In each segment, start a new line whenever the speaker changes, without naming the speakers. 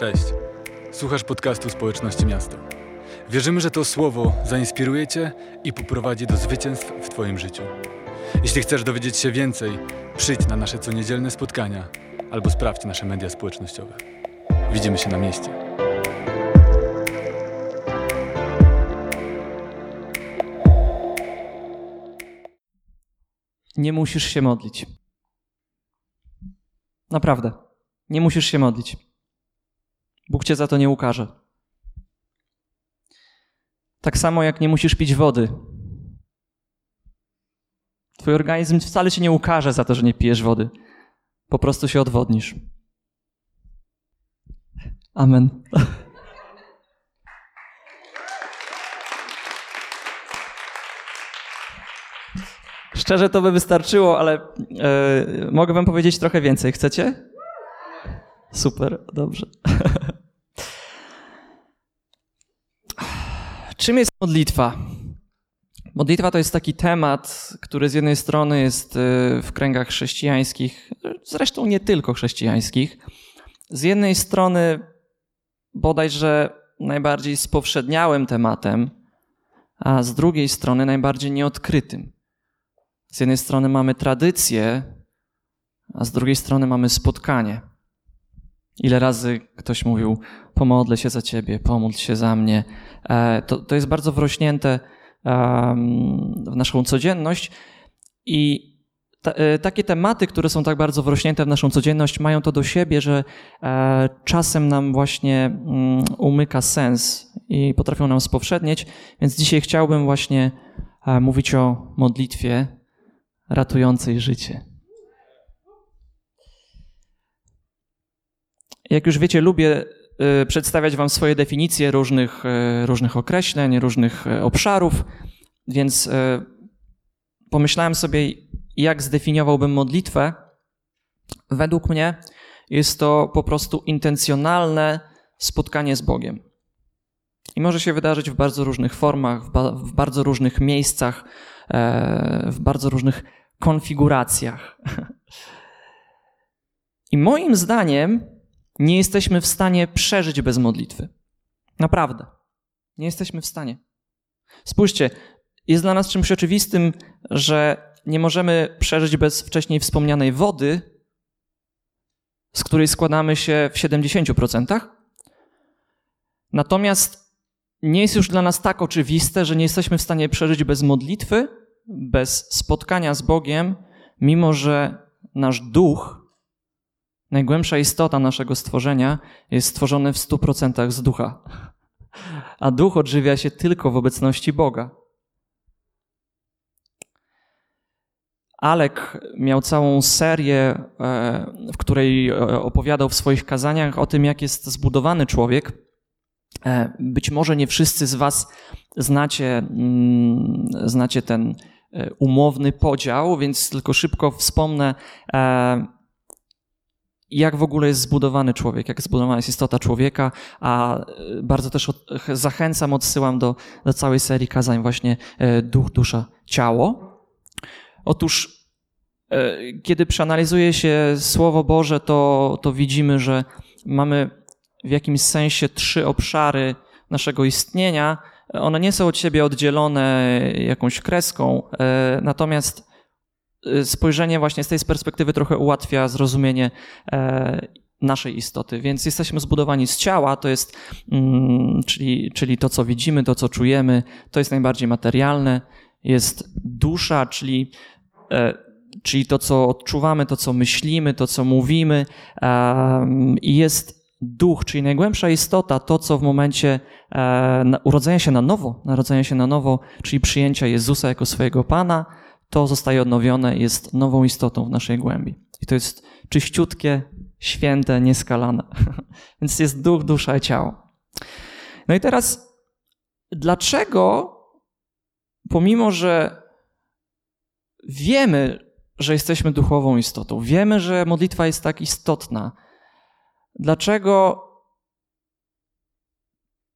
Cześć. Słuchasz podcastu Społeczności Miasto. Wierzymy, że to słowo zainspiruje Cię i poprowadzi do zwycięstw w Twoim życiu. Jeśli chcesz dowiedzieć się więcej, przyjdź na nasze coniedzielne spotkania albo sprawdź nasze media społecznościowe. Widzimy się na mieście.
Nie musisz się modlić. Naprawdę. Nie musisz się modlić. Bóg cię za to nie ukaże. Tak samo jak nie musisz pić wody. Twój organizm wcale cię nie ukaże za to, że nie pijesz wody. Po prostu się odwodnisz. Amen. Szczerze to by wystarczyło, ale e, mogę wam powiedzieć trochę więcej. Chcecie? Super, dobrze. Czym jest modlitwa? Modlitwa to jest taki temat, który z jednej strony jest e, w kręgach chrześcijańskich, zresztą nie tylko chrześcijańskich. Z jednej strony bodajże najbardziej spowszedniałym tematem, a z drugiej strony najbardziej nieodkrytym. Z jednej strony mamy tradycję, a z drugiej strony mamy spotkanie. Ile razy ktoś mówił, pomodlę się za ciebie, pomódl się za mnie. E, to, to jest bardzo wrośnięte w naszą codzienność i ta, e, takie tematy, które są tak bardzo wrośnięte w naszą codzienność, mają to do siebie, że e, czasem nam właśnie mm, umyka sens i potrafią nam spowszednieć. Więc dzisiaj chciałbym właśnie mówić o modlitwie ratującej życie. Jak już wiecie, lubię y, przedstawiać Wam swoje definicje różnych, y, różnych określeń, różnych y, obszarów, więc pomyślałem sobie, jak zdefiniowałbym modlitwę. Według mnie jest to po prostu intencjonalne spotkanie z Bogiem. I może się wydarzyć w bardzo różnych formach, w bardzo różnych miejscach, e, w bardzo różnych konfiguracjach. I moim zdaniem nie jesteśmy w stanie przeżyć bez modlitwy. Naprawdę. Nie jesteśmy w stanie. Spójrzcie, jest dla nas czymś oczywistym, że nie możemy przeżyć bez wcześniej wspomnianej wody, z której składamy się w 70%. Natomiast nie jest już dla nas tak oczywiste, że nie jesteśmy w stanie przeżyć bez modlitwy, bez spotkania z Bogiem, mimo że nasz duch Najgłębsza istota naszego stworzenia jest stworzony w stu procentach z ducha, a duch odżywia się tylko w obecności Boga. Alek miał całą serię, e, w której e, opowiadał w swoich kazaniach o tym, jak jest zbudowany człowiek. E, być może nie wszyscy z Was znacie, mm, znacie ten umowny podział, więc tylko szybko wspomnę jak w ogóle jest zbudowany człowiek, jak zbudowana jest istota człowieka, a e, bardzo też od, zachęcam, odsyłam do, do całej serii kazań właśnie e, duch, dusza, ciało. Otóż e, kiedy przeanalizuje się Słowo Boże, to, to widzimy, że mamy w jakimś sensie trzy obszary naszego istnienia. One nie są od siebie oddzielone jakąś kreską, natomiast spojrzenie właśnie z tej perspektywy trochę ułatwia zrozumienie e, naszej istoty. Więc jesteśmy zbudowani z ciała, to jest, mm, czyli, czyli to, co widzimy, to, co czujemy, to jest najbardziej materialne. Jest dusza, czyli, e, czyli to, co odczuwamy, to, co myślimy, to, co mówimy. I jest duch, czyli najgłębsza istota, to, co w momencie e, urodzenia się na nowo, narodzenia się na nowo, czyli przyjęcia Jezusa jako swojego Pana, to zostaje odnowione, jest nową istotą w naszej głębi. I to jest czyściutkie, święte, nieskalane. Więc jest duch, dusza i ciało. No i teraz, dlaczego, pomimo że wiemy, że jesteśmy duchową istotą, wiemy, że modlitwa jest tak istotna, dlaczego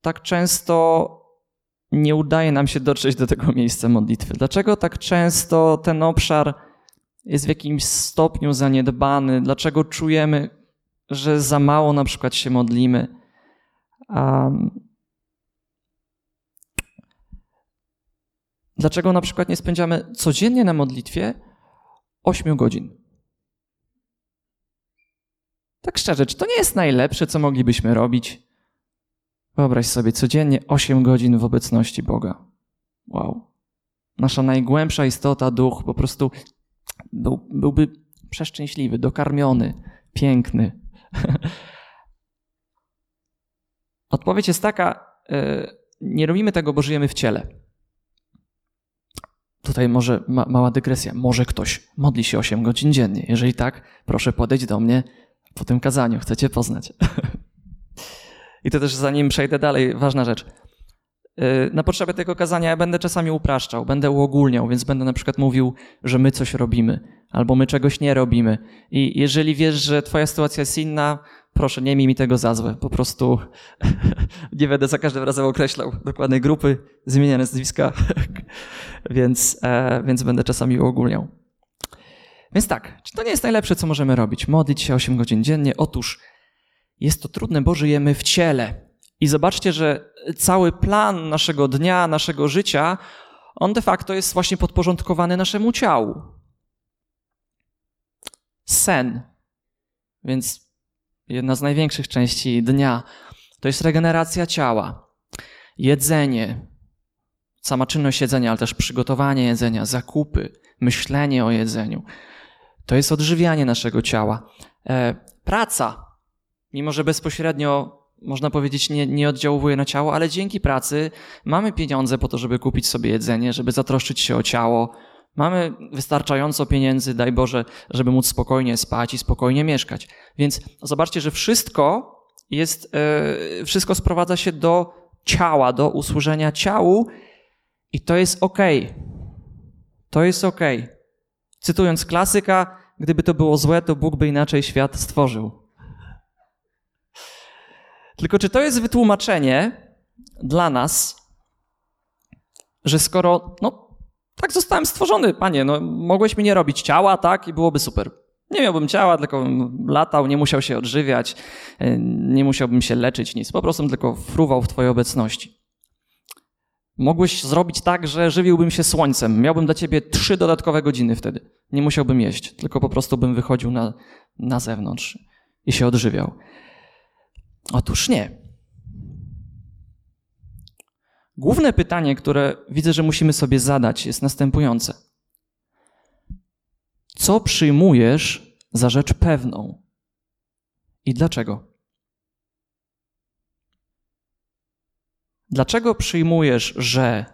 tak często nie udaje nam się dotrzeć do tego miejsca modlitwy? Dlaczego tak często ten obszar jest w jakimś stopniu zaniedbany? Dlaczego czujemy że za mało na przykład się modlimy. Um, dlaczego na przykład nie spędzamy codziennie na modlitwie 8 godzin? Tak szczerze, czy to nie jest najlepsze, co moglibyśmy robić? Wyobraź sobie codziennie 8 godzin w obecności Boga. Wow. Nasza najgłębsza istota, duch po prostu był, byłby przeszczęśliwy, dokarmiony, piękny. Odpowiedź jest taka: e, nie robimy tego, bo żyjemy w ciele. Tutaj może ma, mała dygresja. Może ktoś modli się 8 godzin dziennie. Jeżeli tak, proszę podejść do mnie po tym kazaniu. Chcecie poznać. I to też zanim przejdę dalej, ważna rzecz. Y, na potrzeby tego kazania ja będę czasami upraszczał, będę uogólniał, więc będę na przykład mówił, że my coś robimy, albo my czegoś nie robimy. I jeżeli wiesz, że twoja sytuacja jest inna, proszę, nie miej mi tego za złe. Po prostu nie będę za każdym razem określał dokładnej grupy, zmieniane nazwiska, więc, e, więc będę czasami uogólniał. Więc tak, czy to nie jest najlepsze, co możemy robić? Modlić się 8 godzin dziennie? Otóż jest to trudne, bo żyjemy w ciele. I zobaczcie, że cały plan naszego dnia, naszego życia, on de facto jest właśnie podporządkowany naszemu ciału. Sen, więc jedna z największych części dnia, to jest regeneracja ciała, jedzenie, sama czynność jedzenia, ale też przygotowanie jedzenia, zakupy, myślenie o jedzeniu. To jest odżywianie naszego ciała. E, praca, mimo że bezpośrednio można powiedzieć, nie, nie oddziałuje na ciało, ale dzięki pracy mamy pieniądze po to, żeby kupić sobie jedzenie, żeby zatroszczyć się o ciało. Mamy wystarczająco pieniędzy, daj Boże, żeby móc spokojnie spać i spokojnie mieszkać. Więc zobaczcie, że wszystko jest, yy, wszystko sprowadza się do ciała, do usłużenia ciału i to jest ok. To jest ok. Cytując klasyka, gdyby to było złe, to Bóg by inaczej świat stworzył. Tylko czy to jest wytłumaczenie dla nas, że skoro, no, tak zostałem stworzony, panie, no, mogłeś mi nie robić ciała, tak, i byłoby super. Nie miałbym ciała, tylko latał, nie musiał się odżywiać, e, nie musiałbym się leczyć, nic. Po prostu tylko fruwał w Twojej obecności. Mogłeś zrobić tak, że żywiłbym się słońcem. Miałbym dla Ciebie trzy dodatkowe godziny wtedy. Nie musiałbym jeść, tylko po prostu bym wychodził na, na zewnątrz i się odżywiał. Otóż nie. Główne pytanie, które widzę, że musimy sobie zadać, jest następujące. Co przyjmujesz za rzecz pewną i dlaczego? Dlaczego przyjmujesz, że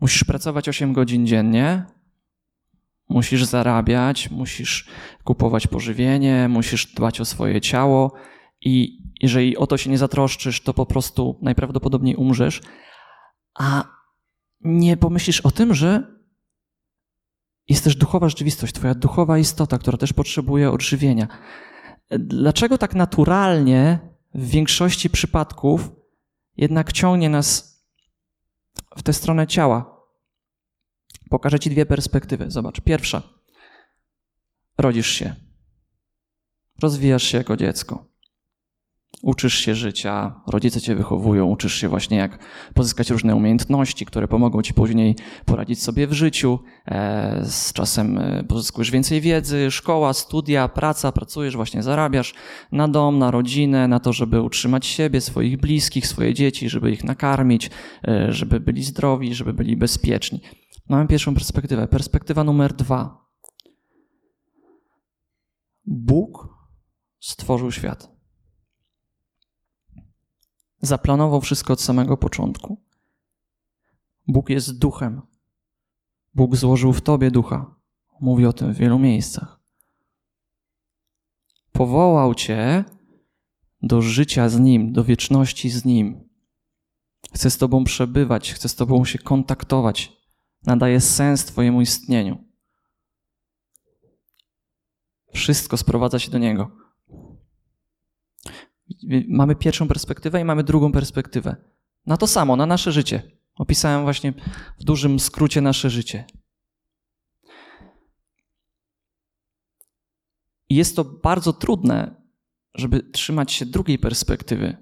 musisz pracować 8 godzin dziennie, Musisz zarabiać, musisz kupować pożywienie, musisz dbać o swoje ciało i jeżeli o to się nie zatroszczysz, to po prostu najprawdopodobniej umrzesz, a nie pomyślisz o tym, że jest też duchowa rzeczywistość, twoja duchowa istota, która też potrzebuje odżywienia. Dlaczego tak naturalnie w większości przypadków jednak ciągnie nas w tę stronę ciała? Pokażę Ci dwie perspektywy. Zobacz. Pierwsza. Rodzisz się. Rozwijasz się jako dziecko. Uczysz się życia, rodzice cię wychowują, uczysz się właśnie jak pozyskać różne umiejętności, które pomogą ci później poradzić sobie w życiu. E, z czasem e, pozyskujesz więcej wiedzy, szkoła, studia, praca, pracujesz, właśnie zarabiasz na dom, na rodzinę, na to, żeby utrzymać siebie, swoich bliskich, swoje dzieci, żeby ich nakarmić, e, żeby byli zdrowi, żeby byli bezpieczni. Mamy pierwszą perspektywę. Perspektywa numer dwa. Bóg stworzył świat. Zaplanował wszystko od samego początku. Bóg jest duchem. Bóg złożył w tobie ducha. Mówi o tym w wielu miejscach. Powołał cię do życia z Nim, do wieczności z Nim. Chce z Tobą przebywać, chce z Tobą się kontaktować, nadaje sens Twojemu istnieniu. Wszystko sprowadza się do Niego. Mamy pierwszą perspektywę i mamy drugą perspektywę. Na to samo, na nasze życie. Opisałem właśnie w dużym skrócie nasze życie. jest to bardzo trudne, żeby trzymać się drugiej perspektywy,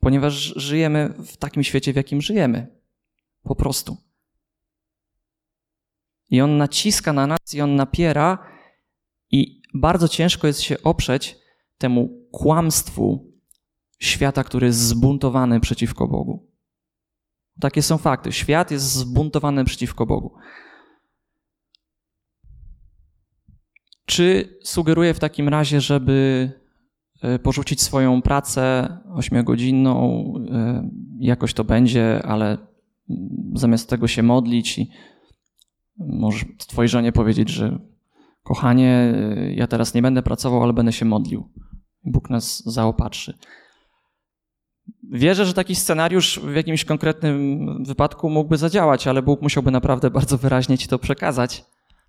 ponieważ żyjemy w takim świecie, w jakim żyjemy. Po prostu. I on naciska na nas, i on napiera, i bardzo ciężko jest się oprzeć temu kłamstwu świata, który jest zbuntowany przeciwko Bogu. Takie są fakty. Świat jest zbuntowany przeciwko Bogu. Czy sugeruję w takim razie, żeby e, porzucić swoją pracę ośmiogodzinną, e, jakoś to będzie, ale zamiast tego się modlić i możesz żonie powiedzieć, że kochanie, ja teraz nie będę pracował, ale będę się modlił. Bóg nas zaopatrzy. Wierzę, że taki scenariusz w jakimś konkretnym wypadku mógłby zadziałać, ale Bóg musiałby naprawdę bardzo wyraźnie ci to przekazać.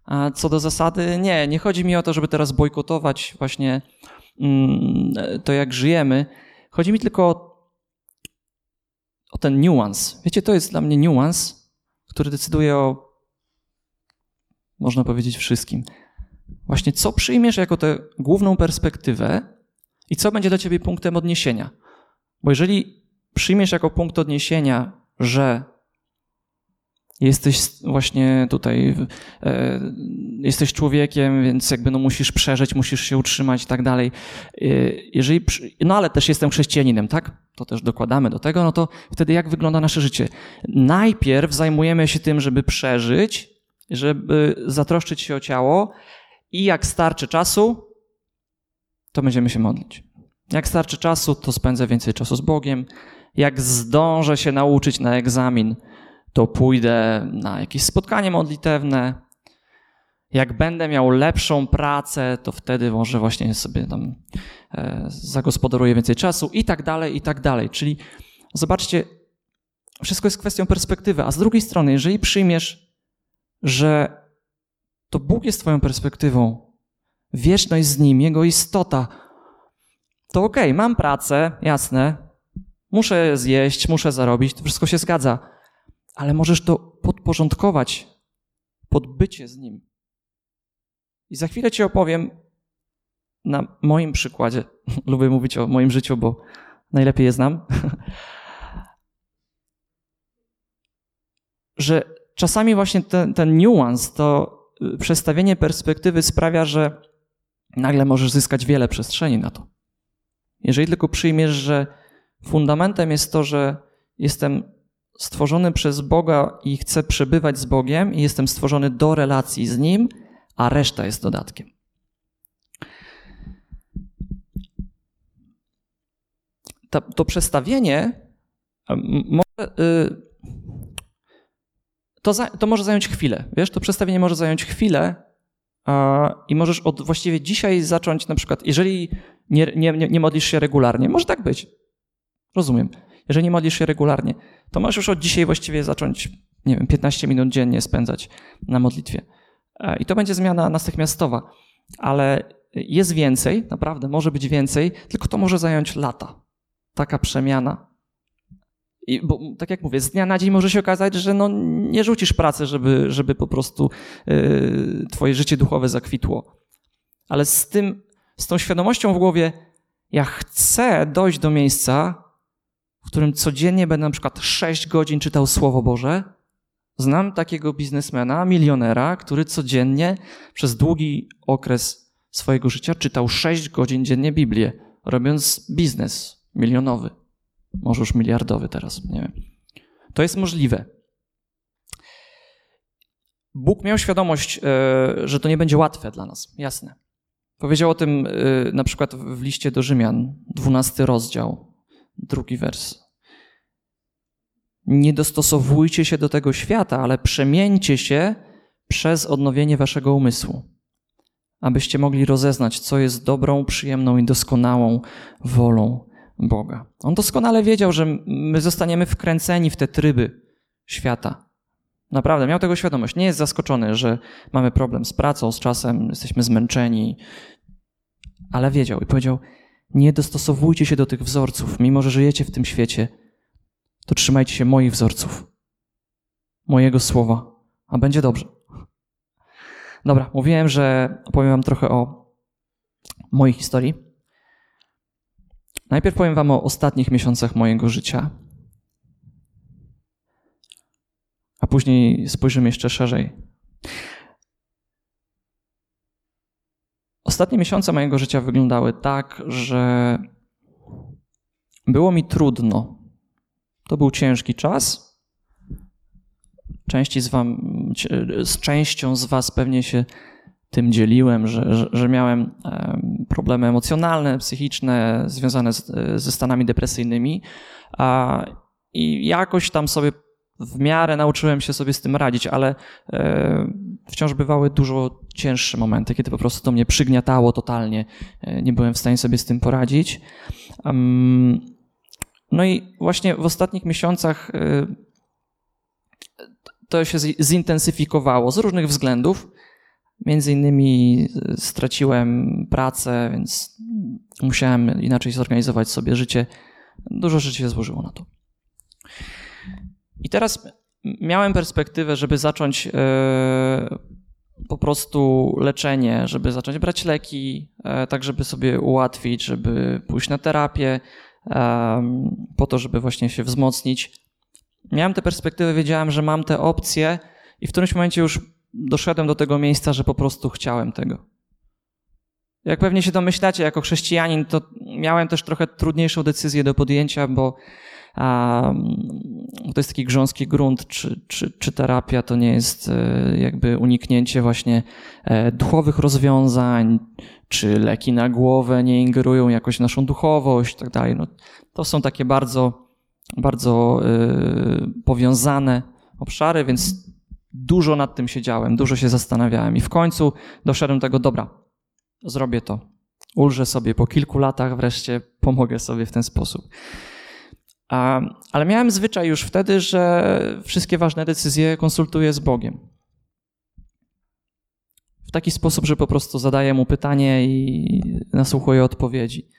A co do zasady, nie, nie chodzi mi o to, żeby teraz bojkotować właśnie mm, to, jak żyjemy. Chodzi mi tylko o, o ten niuans. Wiecie, to jest dla mnie niuans, który decyduje o, można powiedzieć, wszystkim. Właśnie co przyjmiesz jako tę główną perspektywę i co będzie dla ciebie punktem odniesienia. Bo jeżeli przyjmiesz jako punkt odniesienia, że jesteś właśnie tutaj, e, jesteś człowiekiem, więc jakby no musisz przeżyć, musisz się utrzymać i tak dalej. E, jeżeli, no ale też jestem chrześcijaninem, tak? To też dokładamy do tego, no to wtedy jak wygląda nasze życie? Najpierw zajmujemy się tym, żeby przeżyć, żeby zatroszczyć się o ciało i jak starczy czasu, to będziemy się modlić. Jak starczy czasu, to spędzę więcej czasu z Bogiem. Jak zdążę się nauczyć na egzamin, to pójdę na jakieś spotkanie modlitewne. Jak będę miał lepszą pracę, to wtedy może właśnie sobie tam e, zagospodaruję więcej czasu i tak dalej, i tak dalej. Czyli zobaczcie, wszystko jest kwestią perspektywy. A z drugiej strony, jeżeli przyjmiesz, że to Bóg jest Twoją perspektywą, wieczność z Nim, Jego istota, to okej, okay, mam pracę, jasne, muszę zjeść, muszę zarobić, to wszystko się zgadza, ale możesz to podporządkować pod bycie z Nim. I za chwilę Ci opowiem na moim przykładzie. Lubię mówić o moim życiu, bo najlepiej je znam. że czasami właśnie ten, ten niuans, to przestawienie perspektywy sprawia, że nagle możesz zyskać wiele przestrzeni na to. Jeżeli tylko przyjmiesz, że fundamentem jest to, że jestem stworzony przez Boga i chcę przebywać z Bogiem i jestem stworzony do relacji z Nim, a reszta jest dodatkiem. To, to przestawienie może, y, to, za, to może zająć chwilę. Wiesz, to przestawienie może zająć chwilę i możesz od właściwie dzisiaj zacząć na przykład, jeżeli nie, nie, nie modlisz się regularnie. Może tak być. Rozumiem. Jeżeli nie modlisz się regularnie, to możesz już od dzisiaj właściwie zacząć, nie wiem, 15 minut dziennie spędzać na modlitwie. E, I to będzie zmiana natychmiastowa. Ale jest więcej, naprawdę może być więcej, tylko to może zająć lata. Taka przemiana. I, bo tak jak mówię, z dnia na dzień może się okazać, że no, nie rzucisz pracy, żeby, żeby po prostu yy, twoje życie duchowe zakwitło. Ale z tym z tą świadomością w głowie, ja chcę dojść do miejsca, w którym codziennie będę na przykład 6 godzin czytał Słowo Boże. Znam takiego biznesmena, milionera, który codziennie przez długi okres swojego życia czytał 6 godzin dziennie Biblię, robiąc biznes milionowy, może już miliardowy teraz, nie wiem. To jest możliwe. Bóg miał świadomość, e, że to nie będzie łatwe dla nas, jasne. Powiedział o tym y, na przykład w liście do Rzymian, 12 rozdział, drugi wers. Nie dostosowujcie się do tego świata, ale przemieńcie się przez odnowienie waszego umysłu, abyście mogli rozeznać, co jest dobrą, przyjemną i doskonałą wolą Boga. On doskonale wiedział, że my zostaniemy wkręceni w te tryby świata. Naprawdę, miał tego świadomość. Nie jest zaskoczony, że mamy problem z pracą, z czasem, jesteśmy zmęczeni, ale wiedział i powiedział: Nie dostosowujcie się do tych wzorców, mimo że żyjecie w tym świecie, to trzymajcie się moich wzorców, mojego słowa, a będzie dobrze. Dobra, mówiłem, że opowiem Wam trochę o mojej historii. Najpierw powiem Wam o ostatnich miesiącach mojego życia, a później spojrzymy jeszcze szerzej. Ostatnie miesiące mojego życia wyglądały tak, że było mi trudno. To był ciężki czas. Części z, wam, z częścią z Was pewnie się tym dzieliłem, że, że, że miałem problemy emocjonalne, psychiczne, związane z, ze stanami depresyjnymi. A, I jakoś tam sobie w miarę nauczyłem się sobie z tym radzić, ale e, wciąż bywały dużo cięższe momenty, kiedy po prostu to mnie przygniatało totalnie. E, nie byłem w stanie sobie z tym poradzić. No i właśnie w ostatnich miesiącach e, to się zintensyfikowało z różnych względów. Między innymi straciłem pracę, więc musiałem inaczej zorganizować sobie życie. Dużo rzeczy się złożyło na to. I teraz miałem perspektywę, żeby zacząć e, po prostu leczenie, żeby zacząć brać leki, e, tak żeby sobie ułatwić, żeby pójść na terapię, po to, żeby właśnie się wzmocnić. Miałem tę perspektywę, wiedziałem, że mam te opcje i w którymś momencie już doszedłem do tego miejsca, że po prostu chciałem tego. Jak pewnie się domyślacie, jako chrześcijanin, to miałem też trochę trudniejszą decyzję do podjęcia, bo to jest taki grząski grunt, czy, czy, czy terapia to nie jest e, jakby uniknięcie właśnie e, duchowych rozwiązań, czy leki na głowę nie ingerują jakoś w naszą duchowość i tak dalej. No, to są takie bardzo, bardzo e, powiązane obszary, więc dużo nad tym siedziałem, dużo się zastanawiałem i w końcu doszedłem do tego, dobra, zrobię to. Ulżę sobie po kilku latach, wreszcie pomogę sobie w ten sposób. Ale miałem zwyczaj już wtedy, że wszystkie ważne decyzje konsultuję z Bogiem. W taki sposób, że po prostu zadaję mu pytanie i nasłuchuję odpowiedzi.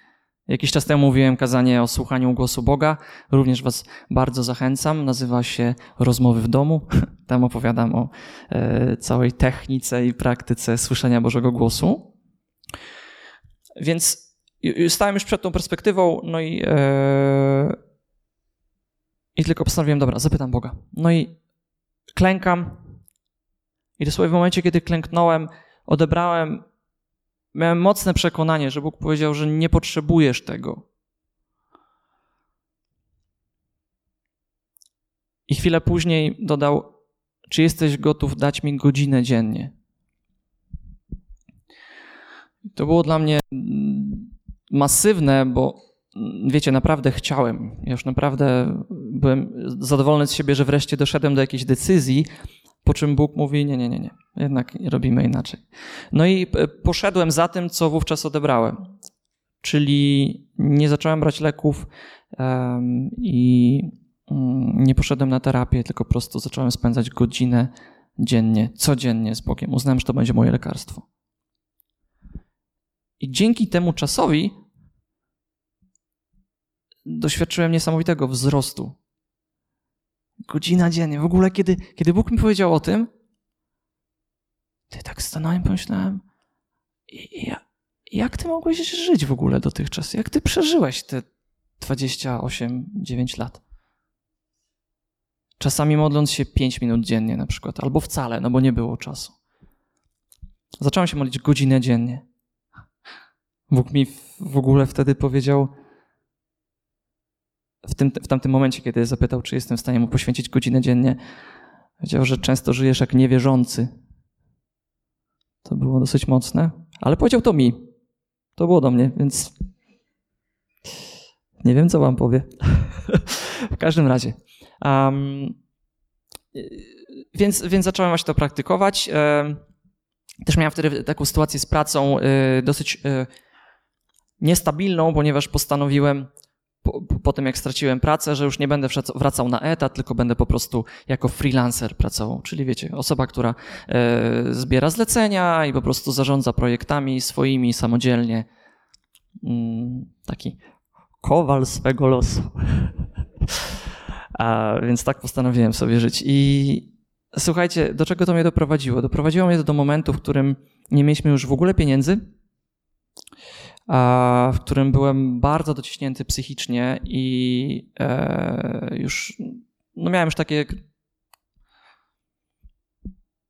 Jakiś czas temu mówiłem kazanie o słuchaniu głosu Boga. Również Was bardzo zachęcam. Nazywa się Rozmowy w domu. Tam opowiadam o e, całej technice i praktyce słyszenia Bożego głosu. Więc stałem już przed tą perspektywą, no i e, i tylko postanowiłem, dobra, zapytam Boga. No i klękam. I dosłownie w momencie, kiedy klęknąłem, odebrałem, miałem mocne przekonanie, że Bóg powiedział, że nie potrzebujesz tego. I chwilę później dodał, czy jesteś gotów dać mi godzinę dziennie? To było dla mnie masywne, bo wiecie, naprawdę chciałem. Ja już naprawdę byłem zadowolony z siebie, że wreszcie doszedłem do jakiejś decyzji, po czym Bóg mówi: Nie, nie, nie, nie, jednak robimy inaczej. No i e, poszedłem za tym, co wówczas odebrałem. Czyli nie zacząłem brać leków um, i um, nie poszedłem na terapię, tylko po prostu zacząłem spędzać godzinę dziennie, codziennie z Bogiem. Uznałem, że to będzie moje lekarstwo. I dzięki temu czasowi doświadczyłem niesamowitego wzrostu. Godzina dziennie. W ogóle, kiedy, kiedy Bóg mi powiedział o tym, ty tak stanąłem, pomyślałem, ja, jak ty mogłeś żyć w ogóle dotychczas? Jak ty przeżyłeś te 28-9 lat? Czasami modląc się 5 minut dziennie na przykład, albo wcale, no bo nie było czasu. Zacząłem się modlić godzinę dziennie. Bóg mi w ogóle wtedy powiedział, w, tym, w tamtym momencie, kiedy zapytał, czy jestem w stanie mu poświęcić godzinę dziennie, powiedział, że często żyjesz jak niewierzący. To było dosyć mocne, ale powiedział to mi. To było do mnie, więc nie wiem, co wam powie. w każdym razie. Um, więc, więc zacząłem właśnie to praktykować. Też miałem wtedy taką sytuację z pracą y, dosyć y, niestabilną, ponieważ postanowiłem po, po, tym, jak straciłem pracę, że już nie będę wracał na etat, tylko będę po prostu jako freelancer pracował. Czyli wiecie, osoba, która e, zbiera zlecenia i po prostu zarządza projektami swoimi samodzielnie. Mm, taki kowal swego losu. A, więc tak postanowiłem sobie żyć. I, słuchajcie, do czego to mnie doprowadziło? Doprowadziło mnie to do momentu, w którym nie mieliśmy już w ogóle pieniędzy, w którym byłem bardzo dociśnięty psychicznie i e, już no miałem już takie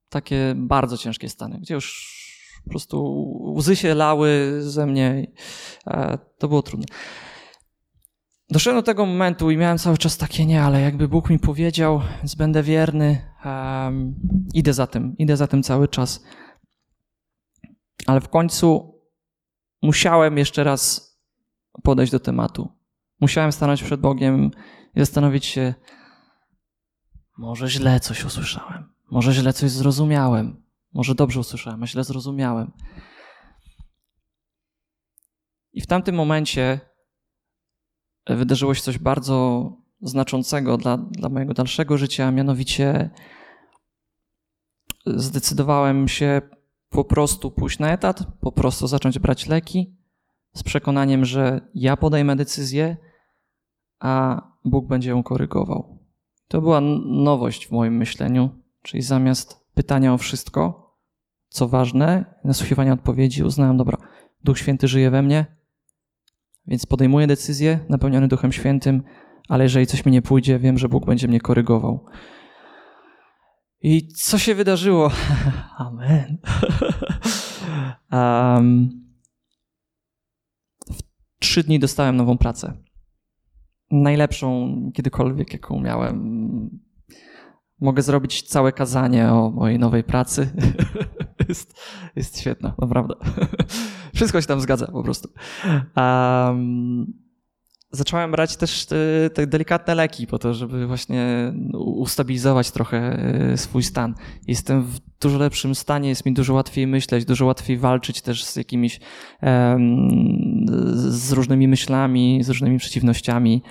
takie bardzo ciężkie stany, gdzie już po prostu łzy się lały ze mnie. E, to było trudne. Doszedłem do tego momentu i miałem cały czas takie nie, ale jakby Bóg mi powiedział, więc będę wierny, um, idę za tym, idę za tym cały czas. Ale w końcu musiałem jeszcze raz podejść do tematu. Musiałem stanąć przed Bogiem i zastanowić się, może źle coś usłyszałem, może źle coś zrozumiałem, może dobrze usłyszałem, a źle zrozumiałem. I w tamtym momencie wydarzyło się coś bardzo znaczącego dla, dla mojego dalszego życia, a mianowicie zdecydowałem się po prostu pójść na etat, po prostu zacząć brać leki z przekonaniem, że ja podejmę decyzję, a Bóg będzie ją korygował. To była nowość w moim myśleniu, czyli zamiast pytania o wszystko, co ważne, nasłuchiwania odpowiedzi, uznałem, dobra, Duch Święty żyje we mnie, więc podejmuję decyzję napełniony Duchem Świętym, ale jeżeli coś mi nie pójdzie, wiem, że Bóg będzie mnie korygował. I co się wydarzyło? Amen. um, w trzy dni dostałem nową pracę. Najlepszą kiedykolwiek, jaką miałem. Mogę zrobić całe kazanie o mojej nowej pracy. jest, jest świetna, naprawdę. Wszystko się tam zgadza po prostu. Um, zacząłem brać też te, te, delikatne leki po to, żeby właśnie ustabilizować trochę e, swój stan. Jestem w dużo lepszym stanie, jest mi dużo łatwiej myśleć, dużo łatwiej walczyć też z jakimiś z różnymi myślami, z różnymi przeciwnościami.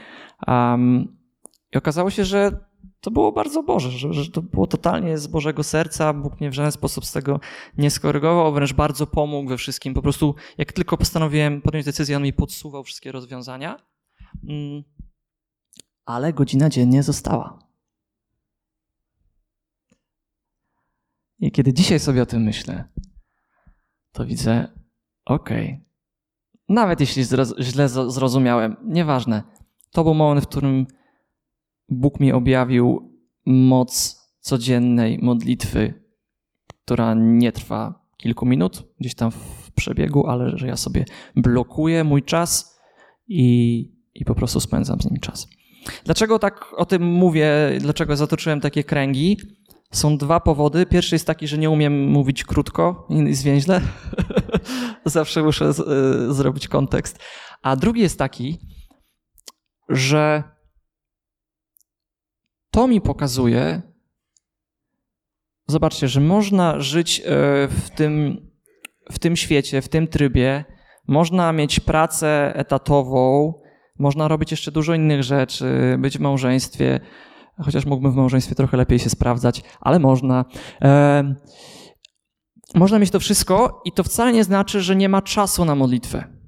I okazało się, że to było bardzo Boże, że, że, to było totalnie z Bożego serca. Bóg mnie w żaden sposób z tego nie skorygował, wręcz bardzo pomógł we wszystkim. Po prostu, jak tylko postanowiłem podjąć decyzję, on mi podsuwał wszystkie rozwiązania. Mm. Ale godzina dziennie została. I kiedy dzisiaj sobie o tym myślę, to widzę, okej, okay. nawet jeśli źle zrozumiałem, nieważne. To był moment, w którym Bóg mi objawił moc codziennej modlitwy, która nie trwa kilku minut, gdzieś tam w przebiegu, ale że ja sobie blokuję mój czas i, i po prostu spędzam z nim czas. Dlaczego tak o tym mówię? Dlaczego zatoczyłem takie kręgi? Są dwa powody. Pierwszy jest taki, że nie umiem mówić krótko i zwięźle. Zawsze muszę z, y, zrobić kontekst. A drugi jest taki, że to mi pokazuje, zobaczcie, że można żyć e, w tym, w tym świecie, w tym trybie, można mieć pracę etatową, można robić jeszcze dużo innych rzeczy, być w małżeństwie, chociaż mógłbym w małżeństwie trochę lepiej się sprawdzać, ale można. E, można mieć to wszystko i to wcale nie znaczy, że nie ma czasu na modlitwę.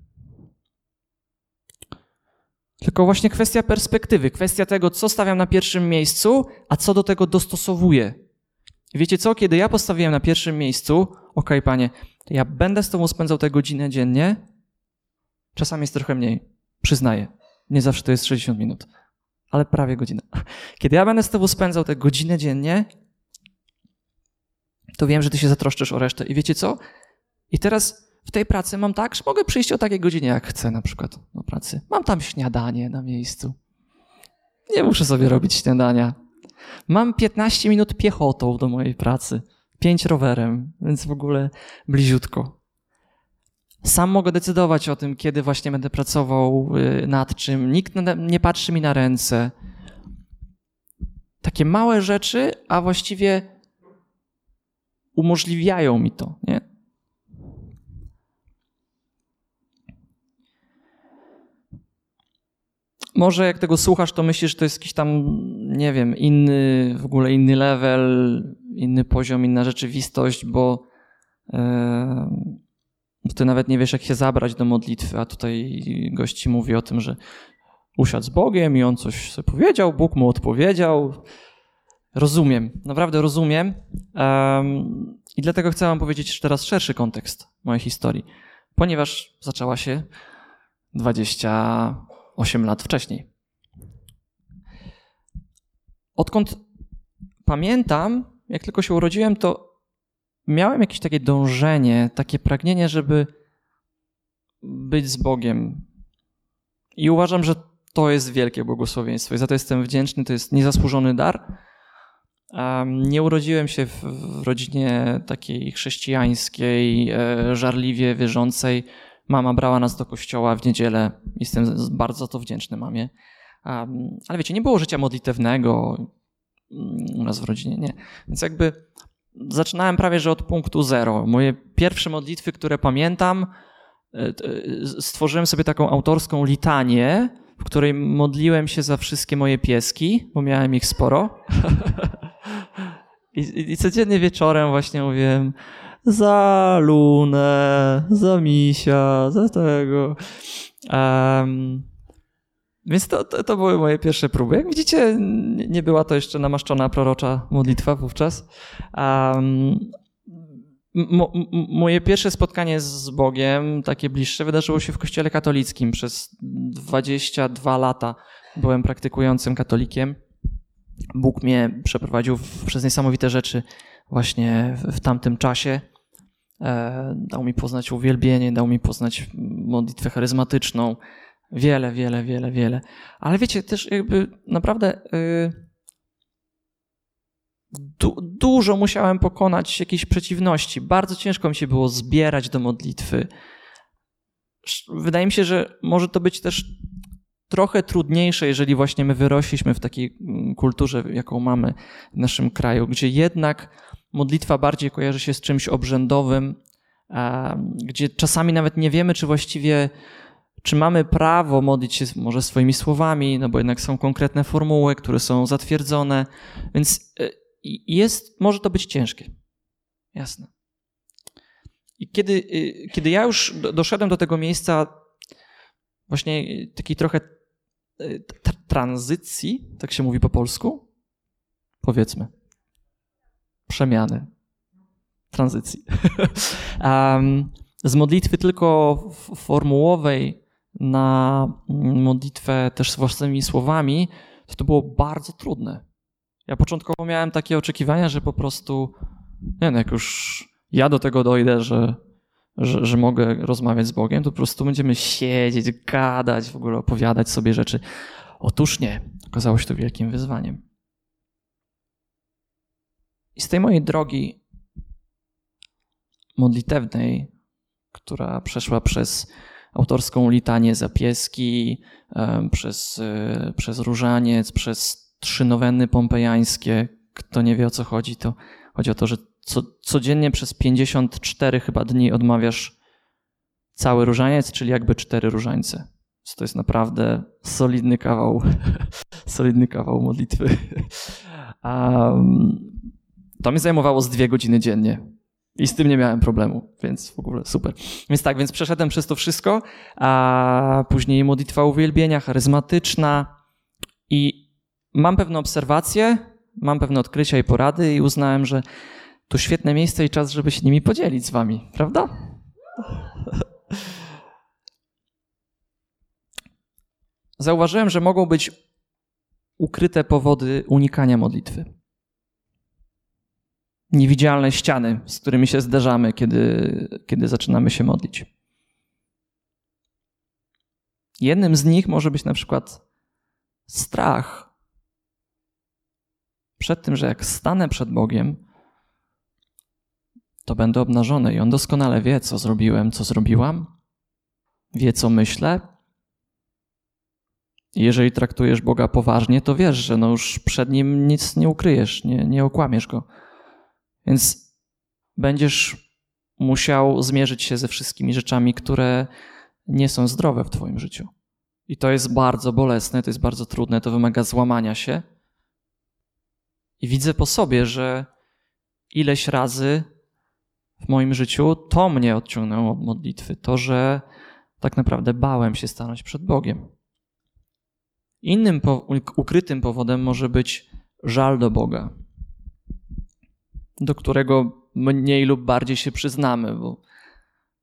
Tylko właśnie kwestia perspektywy, kwestia tego, co stawiam na pierwszym miejscu, a co do tego dostosowuję. Wiecie co? Kiedy ja postawiłem na pierwszym miejscu, ok, panie, ja będę z tobą spędzał tę godzinę dziennie, czasami jest trochę mniej, przyznaję. Nie zawsze to jest 60 minut, ale prawie godzina. Kiedy ja będę z tobą spędzał tę godzinę dziennie, to wiem, że ty się zatroszczysz o resztę. I wiecie co? I teraz w tej pracy mam tak, że mogę przyjść o takiej godzinie, jak chcę na przykład do pracy. Mam tam śniadanie na miejscu. Nie muszę sobie robić śniadania. Mam 15 minut piechotą do mojej pracy, 5 rowerem, więc w ogóle bliziutko. Sam mogę decydować o tym, kiedy właśnie będę pracował y, nad czym. Nikt nie patrzy mi na ręce. Takie małe rzeczy, a właściwie umożliwiają mi to. Nie? może jak tego słuchasz, to myślisz, że to jest jakiś tam, nie wiem, inny, w ogóle inny level, inny poziom, inna rzeczywistość, bo yy, ty nawet nie wiesz, jak się zabrać do modlitwy, a tutaj gości mówi o tym, że usiadł z Bogiem i on coś sobie powiedział, Bóg mu odpowiedział rozumiem, naprawdę rozumiem. Um, I dlatego chcę Wam powiedzieć teraz szerszy kontekst mojej historii, ponieważ zaczęła się 28 lat wcześniej. Odkąd pamiętam, jak tylko się urodziłem, to miałem jakieś takie dążenie, takie pragnienie, żeby być z Bogiem. I uważam, że to jest wielkie błogosławieństwo i za to jestem wdzięczny. To jest niezasłużony dar. Nie urodziłem się w rodzinie takiej chrześcijańskiej, e, żarliwie wierzącej. Mama brała nas do kościoła w niedzielę. Jestem bardzo to wdzięczny mamie. Ale wiecie, nie było życia modlitewnego u nas w rodzinie, nie. Więc jakby zaczynałem prawie że od punktu zero. Moje pierwsze modlitwy, które pamiętam, e, e, stworzyłem sobie taką autorską litanię, w której modliłem się za wszystkie moje pieski, bo miałem ich sporo. I, I, codziennie wieczorem właśnie mówiłem za Lunę, za Misia, za tego. Um, więc to, to, to, były moje pierwsze próby. Jak widzicie, nie była to jeszcze namaszczona prorocza modlitwa wówczas. Um, Mo, moje pierwsze spotkanie z Bogiem, takie bliższe, wydarzyło się w kościele katolickim. Przez 22 lata byłem praktykującym katolikiem. Bóg mnie przeprowadził przez niesamowite rzeczy właśnie w, w tamtym czasie. E, dał mi poznać uwielbienie, dał mi poznać modlitwę charyzmatyczną. Wiele, wiele, wiele, wiele. Ale wiecie, też jakby naprawdę. Y, du dużo musiałem pokonać jakiejś przeciwności. Bardzo ciężko mi się było zbierać do modlitwy. Wydaje mi się, że może to być też trochę trudniejsze, jeżeli właśnie my wyrośliśmy w takiej mm, kulturze, jaką mamy w naszym kraju, gdzie jednak modlitwa bardziej kojarzy się z czymś obrzędowym, gdzie czasami nawet nie wiemy, czy właściwie czy mamy prawo modlić się może swoimi słowami, no bo jednak są konkretne formuły, które są zatwierdzone, więc e, jest, może to być ciężkie. Jasne. I kiedy, y, kiedy ja już doszedłem do tego miejsca właśnie takiej trochę tranzycji, tak się mówi po polsku, powiedzmy, przemiany, tranzycji. z modlitwy tylko formułowej na modlitwę też własnymi słowami, to to było bardzo trudne. Ja początkowo miałem takie oczekiwania, że po prostu, nie wiem, jak już ja do tego dojdę, że, że, że mogę rozmawiać z Bogiem, to po prostu będziemy siedzieć, gadać, w ogóle opowiadać sobie rzeczy. Otóż nie. Okazało się to wielkim wyzwaniem. I z tej mojej drogi modlitewnej, która przeszła przez autorską litanię zapieski, przez, e, przez różaniec, przez trzy noweny pompejańskie. Kto nie wie o co chodzi, to chodzi o to, że co, codziennie przez 54 chyba dni odmawiasz cały różaniec, czyli jakby cztery różańce. To jest naprawdę solidny kawał, solidny kawał modlitwy. Um, to mi zajmowało z dwie godziny dziennie. I z tym nie miałem problemu, więc w ogóle super. Więc tak, więc przeszedłem przez to wszystko, a później modlitwa uwielbienia, charyzmatyczna i mam pewne obserwacje, mam pewne odkrycia i porady i uznałem, że to świetne miejsce i czas, żeby się nimi podzielić z wami, prawda? Zauważyłem, że mogą być ukryte powody unikania modlitwy. Niewidzialne ściany, z którymi się zderzamy, kiedy, kiedy zaczynamy się modlić. Jednym z nich może być na przykład strach przed tym, że jak stanę przed Bogiem, to będę obnażony i On doskonale wie, co zrobiłem, co zrobiłam, wie, co myślę. Jeżeli traktujesz Boga poważnie, to wiesz, że no już przed Nim nic nie ukryjesz, nie, nie okłamiesz Go. Więc będziesz musiał zmierzyć się ze wszystkimi rzeczami, które nie są zdrowe w Twoim życiu. I to jest bardzo bolesne, to jest bardzo trudne, to wymaga złamania się. I widzę po sobie, że ileś razy w moim życiu to mnie odciągnęło od modlitwy. To, że tak naprawdę bałem się stanąć przed Bogiem. Innym ukrytym powodem może być żal do Boga. Do którego mniej lub bardziej się przyznamy, bo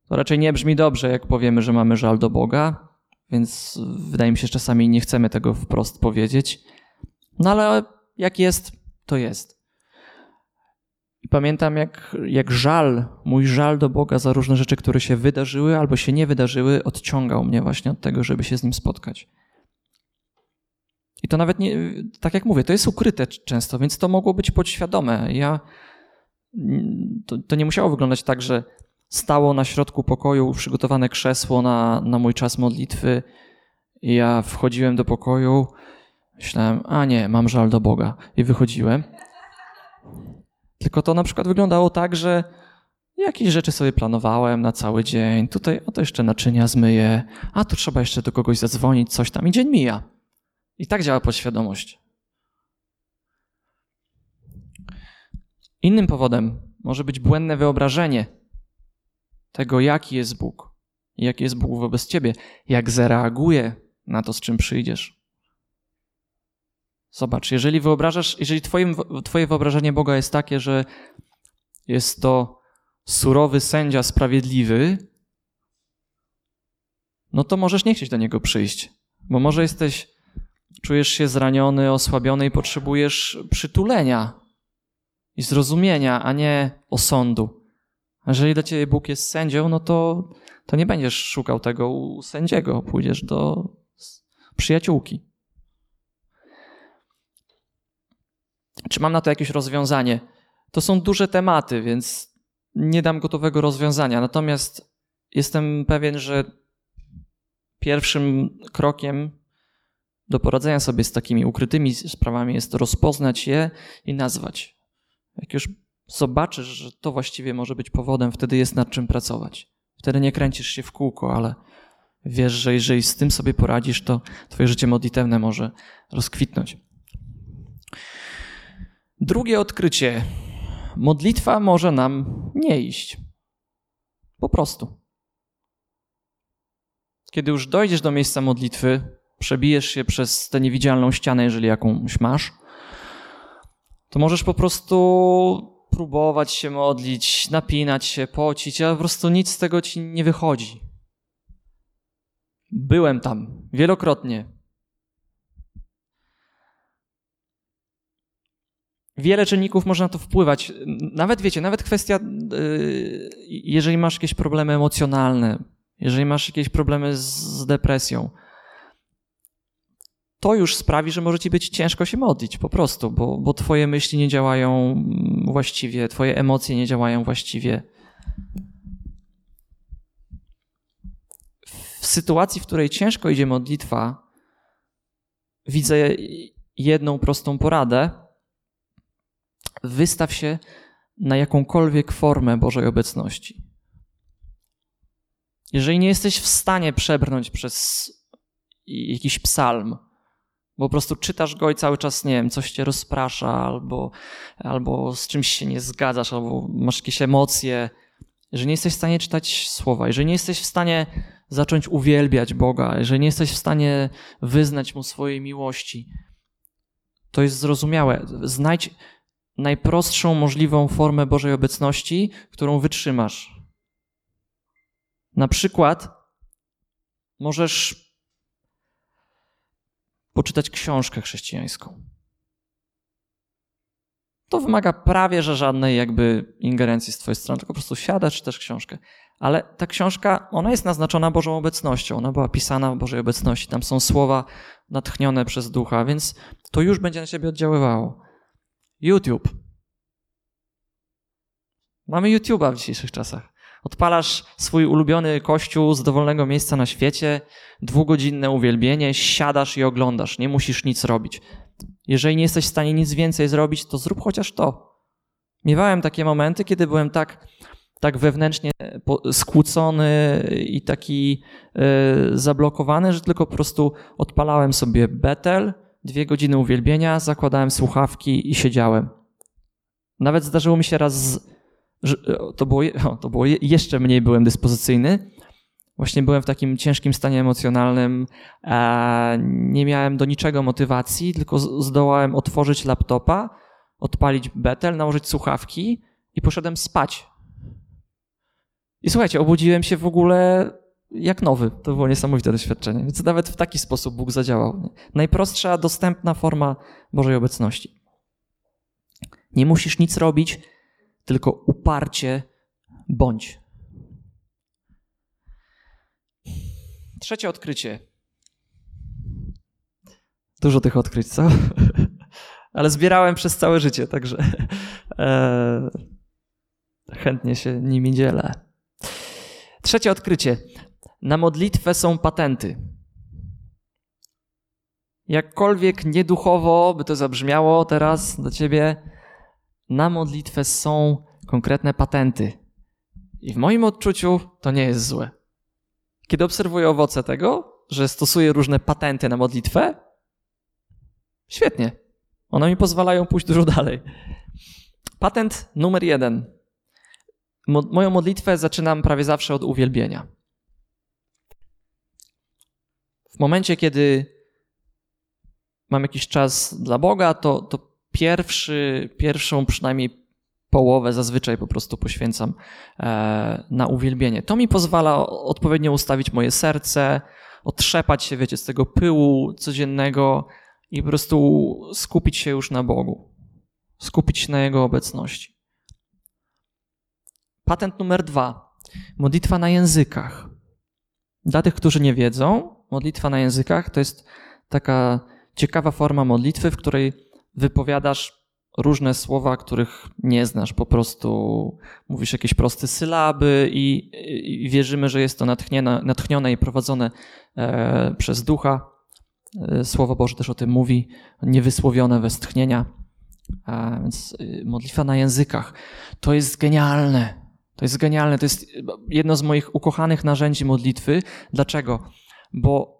to raczej nie brzmi dobrze, jak powiemy, że mamy żal do Boga, więc wydaje mi się, że czasami nie chcemy tego wprost powiedzieć. No ale jak jest, to jest. I pamiętam, jak, jak żal, mój żal do Boga za różne rzeczy, które się wydarzyły albo się nie wydarzyły, odciągał mnie właśnie od tego, żeby się z nim spotkać. I to nawet nie, tak jak mówię, to jest ukryte często, więc to mogło być podświadome. Ja, to, to nie musiało wyglądać tak, że stało na środku pokoju przygotowane krzesło na, na mój czas modlitwy. I ja wchodziłem do pokoju, myślałem, a nie, mam żal do Boga. I wychodziłem. Tylko to na przykład wyglądało tak, że jakieś rzeczy sobie planowałem na cały dzień. Tutaj, oto jeszcze naczynia zmyję, a tu trzeba jeszcze do kogoś zadzwonić, coś tam i dzień mija. I tak działa podświadomość. Innym powodem może być błędne wyobrażenie tego, jaki jest Bóg, jaki jest Bóg wobec ciebie, jak zareaguje na to, z czym przyjdziesz. Zobacz, jeżeli wyobrażasz, jeżeli twoim, twoje wyobrażenie Boga jest takie, że jest to surowy sędzia sprawiedliwy, no to możesz nie chcieć do niego przyjść, bo może jesteś, czujesz się zraniony, osłabiony i potrzebujesz przytulenia i zrozumienia, a nie osądu. Jeżeli dla ciebie Bóg jest sędzią, no to, to nie będziesz szukał tego u sędziego, pójdziesz do przyjaciółki. Czy mam na to jakieś rozwiązanie? To są duże tematy, więc nie dam gotowego rozwiązania. Natomiast jestem pewien, że pierwszym krokiem do poradzenia sobie z takimi ukrytymi sprawami jest rozpoznać je i nazwać. Jak już zobaczysz, że to właściwie może być powodem, wtedy jest nad czym pracować. Wtedy nie kręcisz się w kółko, ale wiesz, że jeżeli z tym sobie poradzisz, to twoje życie modlitewne może rozkwitnąć. Drugie odkrycie. Modlitwa może nam nie iść. Po prostu. Kiedy już dojdziesz do miejsca modlitwy, przebijesz się przez tę niewidzialną ścianę, jeżeli jakąś masz, to możesz po prostu próbować się modlić, napinać się, pocić, a po prostu nic z tego ci nie wychodzi. Byłem tam wielokrotnie. Wiele czynników może na to wpływać. Nawet wiecie, nawet kwestia, yy, jeżeli masz jakieś problemy emocjonalne, jeżeli masz jakieś problemy z depresją, to już sprawi, że może ci być ciężko się modlić po prostu, bo, bo twoje myśli nie działają właściwie, twoje emocje nie działają właściwie. W sytuacji, w której ciężko idzie modlitwa, widzę jedną prostą poradę. Wystaw się na jakąkolwiek formę Bożej obecności. Jeżeli nie jesteś w stanie przebrnąć przez jakiś psalm, bo po prostu czytasz go i cały czas, nie wiem, coś cię rozprasza, albo, albo z czymś się nie zgadzasz, albo masz jakieś emocje. Jeżeli nie jesteś w stanie czytać słowa, jeżeli nie jesteś w stanie zacząć uwielbiać Boga, jeżeli nie jesteś w stanie wyznać Mu swojej miłości, to jest zrozumiałe. Znajdź najprostszą możliwą formę Bożej obecności, którą wytrzymasz. Na przykład możesz poczytać książkę chrześcijańską. To wymaga prawie że żadnej jakby ingerencji z twojej strony, tylko po prostu siadasz, czytasz książkę. Ale ta książka, ona jest naznaczona Bożą obecnością. Ona była pisana w Bożej obecności. Tam są słowa natchnione przez ducha, więc to już będzie na ciebie oddziaływało. YouTube. Mamy YouTube'a w dzisiejszych czasach. Odpalasz swój ulubiony kościół z dowolnego miejsca na świecie, dwugodzinne uwielbienie, siadasz i oglądasz, nie musisz nic robić. Jeżeli nie jesteś w stanie nic więcej zrobić, to zrób chociaż to. Miewałem takie momenty, kiedy byłem tak, tak wewnętrznie skłócony i taki yy, zablokowany, że tylko po prostu odpalałem sobie Betel, dwie godziny uwielbienia, zakładałem słuchawki i siedziałem. Nawet zdarzyło mi się raz e, to było, to było jeszcze mniej byłem dyspozycyjny. Właśnie byłem w takim ciężkim stanie emocjonalnym, nie miałem do niczego motywacji, tylko zdołałem otworzyć laptopa, odpalić betel, nałożyć słuchawki i poszedłem spać. I słuchajcie, obudziłem się w ogóle jak nowy. To było niesamowite doświadczenie. Więc nawet w taki sposób Bóg zadziałał. Najprostsza, dostępna forma Bożej obecności. Nie musisz nic robić, tylko uparcie bądź. Trzecie odkrycie. Dużo tych odkryć, co? Ale zbierałem przez całe życie, także e, chętnie się nimi dzielę. Trzecie odkrycie. Na modlitwę są patenty. Jakkolwiek nieduchowo by to zabrzmiało teraz do ciebie, na modlitwę są konkretne patenty. I w moim odczuciu to nie jest złe. Kiedy obserwuję owoce tego, że stosuję różne patenty na modlitwę, świetnie. One mi pozwalają pójść dużo dalej. Patent numer jeden. Mo moją modlitwę zaczynam prawie zawsze od uwielbienia. W momencie, kiedy mam jakiś czas dla Boga, to, to pierwszy, pierwszą przynajmniej połowę zazwyczaj po prostu poświęcam e, na uwielbienie. To mi pozwala odpowiednio ustawić moje serce, otrzepać się, wiecie, z tego pyłu codziennego i po prostu skupić się już na Bogu. Skupić się na Jego obecności. Patent numer dwa. Modlitwa na językach. Dla tych, którzy nie wiedzą, modlitwa na językach to jest taka ciekawa forma modlitwy, w której wypowiadasz różne słowa, których nie znasz. Po prostu mówisz jakieś proste sylaby i, i wierzymy, że jest to natchnione, natchnione i prowadzone e, przez ducha. E, Słowo Boże też o tym mówi, niewysłowione westchnienia. A więc y, modlitwa na językach. To jest genialne. To jest genialne. To jest jedno z moich ukochanych narzędzi modlitwy. Dlaczego? Bo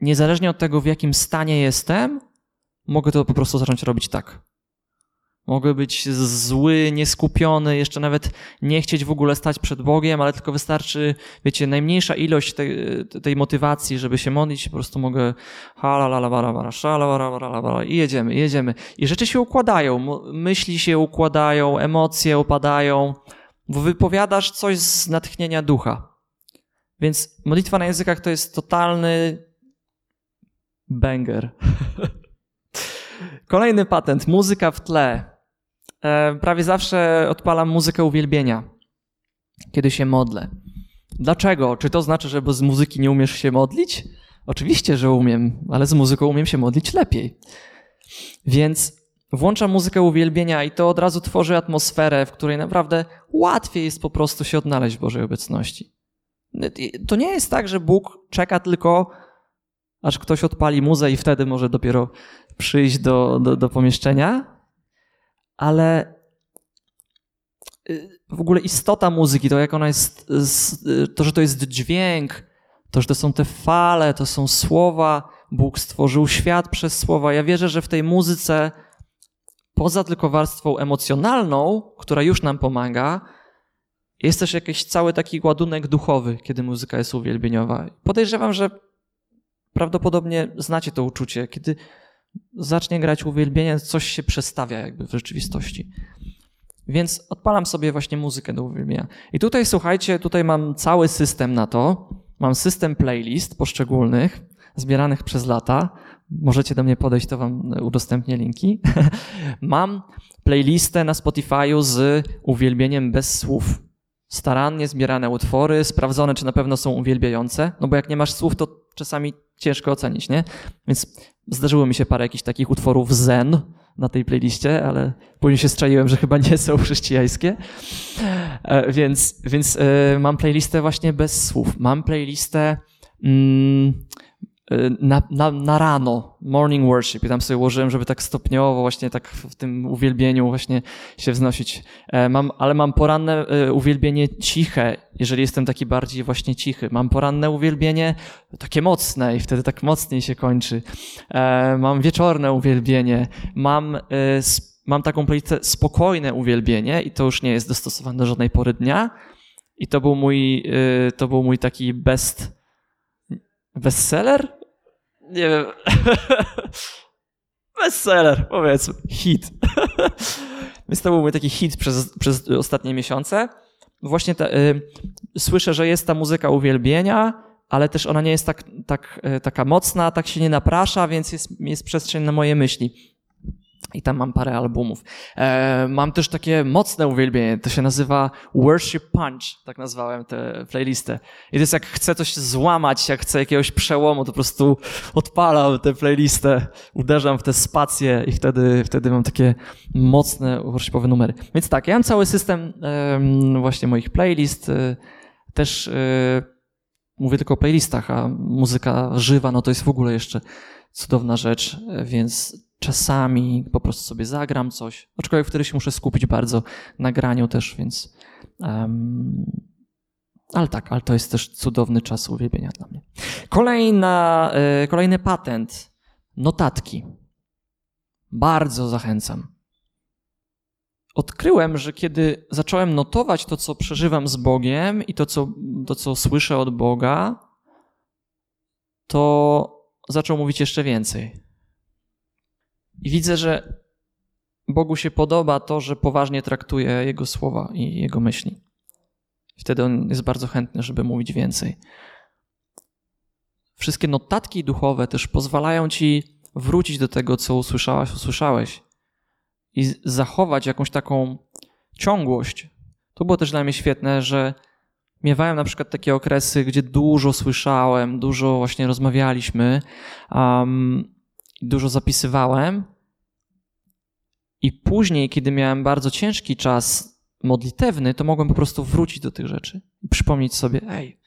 niezależnie od tego, w jakim stanie jestem, mogę to po prostu zacząć robić tak. Mogę być zły, nieskupiony, jeszcze nawet nie chcieć w ogóle stać przed Bogiem, ale tylko wystarczy, wiecie, najmniejsza ilość tej, tej motywacji, żeby się modlić, po prostu mogę i jedziemy, jedziemy. I rzeczy się układają, myśli się układają, emocje opadają, bo wypowiadasz coś z natchnienia ducha. Więc modlitwa na językach to jest totalny banger. Kolejny patent, muzyka w tle. E, prawie zawsze odpalam muzykę uwielbienia, kiedy się modlę. Dlaczego? Czy to znaczy, że bez muzyki nie umiesz się modlić? Oczywiście, że umiem, ale z muzyką umiem się modlić lepiej. Więc włączam muzykę uwielbienia i to od razu tworzy atmosferę, w której naprawdę łatwiej jest po prostu się odnaleźć w Bożej obecności. To nie jest tak, że Bóg czeka tylko, aż ktoś odpali muzę i wtedy może dopiero przyjść do, do, do pomieszczenia, ale y, w ogóle istota muzyki, to jak ona jest, to, że to jest dźwięk, to, że to są te fale, to są słowa, Bóg stworzył świat przez słowa. Ja wierzę, że w tej muzyce, poza tylko warstwą emocjonalną, która już nam pomaga, jest też jakiś cały taki ładunek duchowy, kiedy muzyka jest uwielbieniowa. Podejrzewam, że prawdopodobnie znacie to uczucie, kiedy zacznie grać uwielbienie, coś się przestawia jakby w rzeczywistości. Więc odpalam sobie właśnie muzykę do uwielbienia. I tutaj słuchajcie, tutaj mam cały system na to. Mam system playlist poszczególnych, zbieranych przez lata. Możecie do mnie podejść, to wam udostępnię linki. mam playlistę na Spotify'u z uwielbieniem bez słów. Starannie zbierane utwory, sprawdzone, czy na pewno są uwielbiające. No bo jak nie masz słów, to czasami ciężko ocenić, nie? Więc Zdarzyło mi się parę jakichś takich utworów zen na tej playliście, ale później się strzeliłem, że chyba nie są chrześcijańskie. E, więc, więc e, mam playlistę właśnie bez słów. Mam playlistę mm, na, na, na, rano, morning worship. I tam sobie ułożyłem, żeby tak stopniowo właśnie tak w tym uwielbieniu właśnie się wznosić. Mam, ale mam poranne uwielbienie ciche, jeżeli jestem taki bardziej właśnie cichy. Mam poranne uwielbienie takie mocne i wtedy tak mocniej się kończy. E, mam wieczorne uwielbienie, mam, e, mam taką playlistę spokojne uwielbienie i to już nie jest dostosowane do żadnej pory dnia. I to był mój, e, to był mój taki best, bestseller? Nie wiem. Bestseller, powiedzmy. Hit. Więc to był mój taki hit przez, przez ostatnie miesiące. Właśnie te, y, słyszę, że jest ta muzyka uwielbienia, ale też ona nie jest tak, tak, y, taka mocna, tak się nie naprasza, więc jest, jest przestrzeń na moje myśli. I tam mam parę albumów. E, mam też takie mocne uwielbienie, to się nazywa Worship Punch, tak nazwałem tę playlistę. I to jest jak chcę coś złamać, jak chcę jakiegoś przełomu, to po prostu odpalam tę playlistę, uderzam w te spacje i wtedy, wtedy mam takie mocne worshipowe numery. Więc tak, ja mam cały system e, właśnie moich playlist, e, też e, mówię tylko o playlistach, a muzyka żywa, no to jest w ogóle jeszcze cudowna rzecz, e, więc czasami po prostu sobie zagram coś, aczkolwiek wtedy się muszę skupić bardzo na graniu też, więc. Um, ale tak, ale to jest też cudowny czas uwielbienia dla mnie. Kolejna, y, kolejny patent. Notatki. Bardzo zachęcam. Odkryłem, że kiedy zacząłem notować to, co przeżywam z Bogiem i to, co, to, co słyszę od Boga, to zaczął mówić jeszcze więcej. I widzę, że Bogu się podoba to, że poważnie traktuje Jego słowa i Jego myśli. Wtedy On jest bardzo chętny, żeby mówić więcej. Wszystkie notatki duchowe też pozwalają Ci wrócić do tego, co usłyszałaś, usłyszałeś i zachować jakąś taką ciągłość. To było też dla mnie świetne, że miewałem na przykład takie okresy, gdzie dużo słyszałem, dużo właśnie rozmawialiśmy, um, dużo zapisywałem, i później, kiedy miałem bardzo ciężki czas modlitewny, to mogłem po prostu wrócić do tych rzeczy i przypomnieć sobie, ej,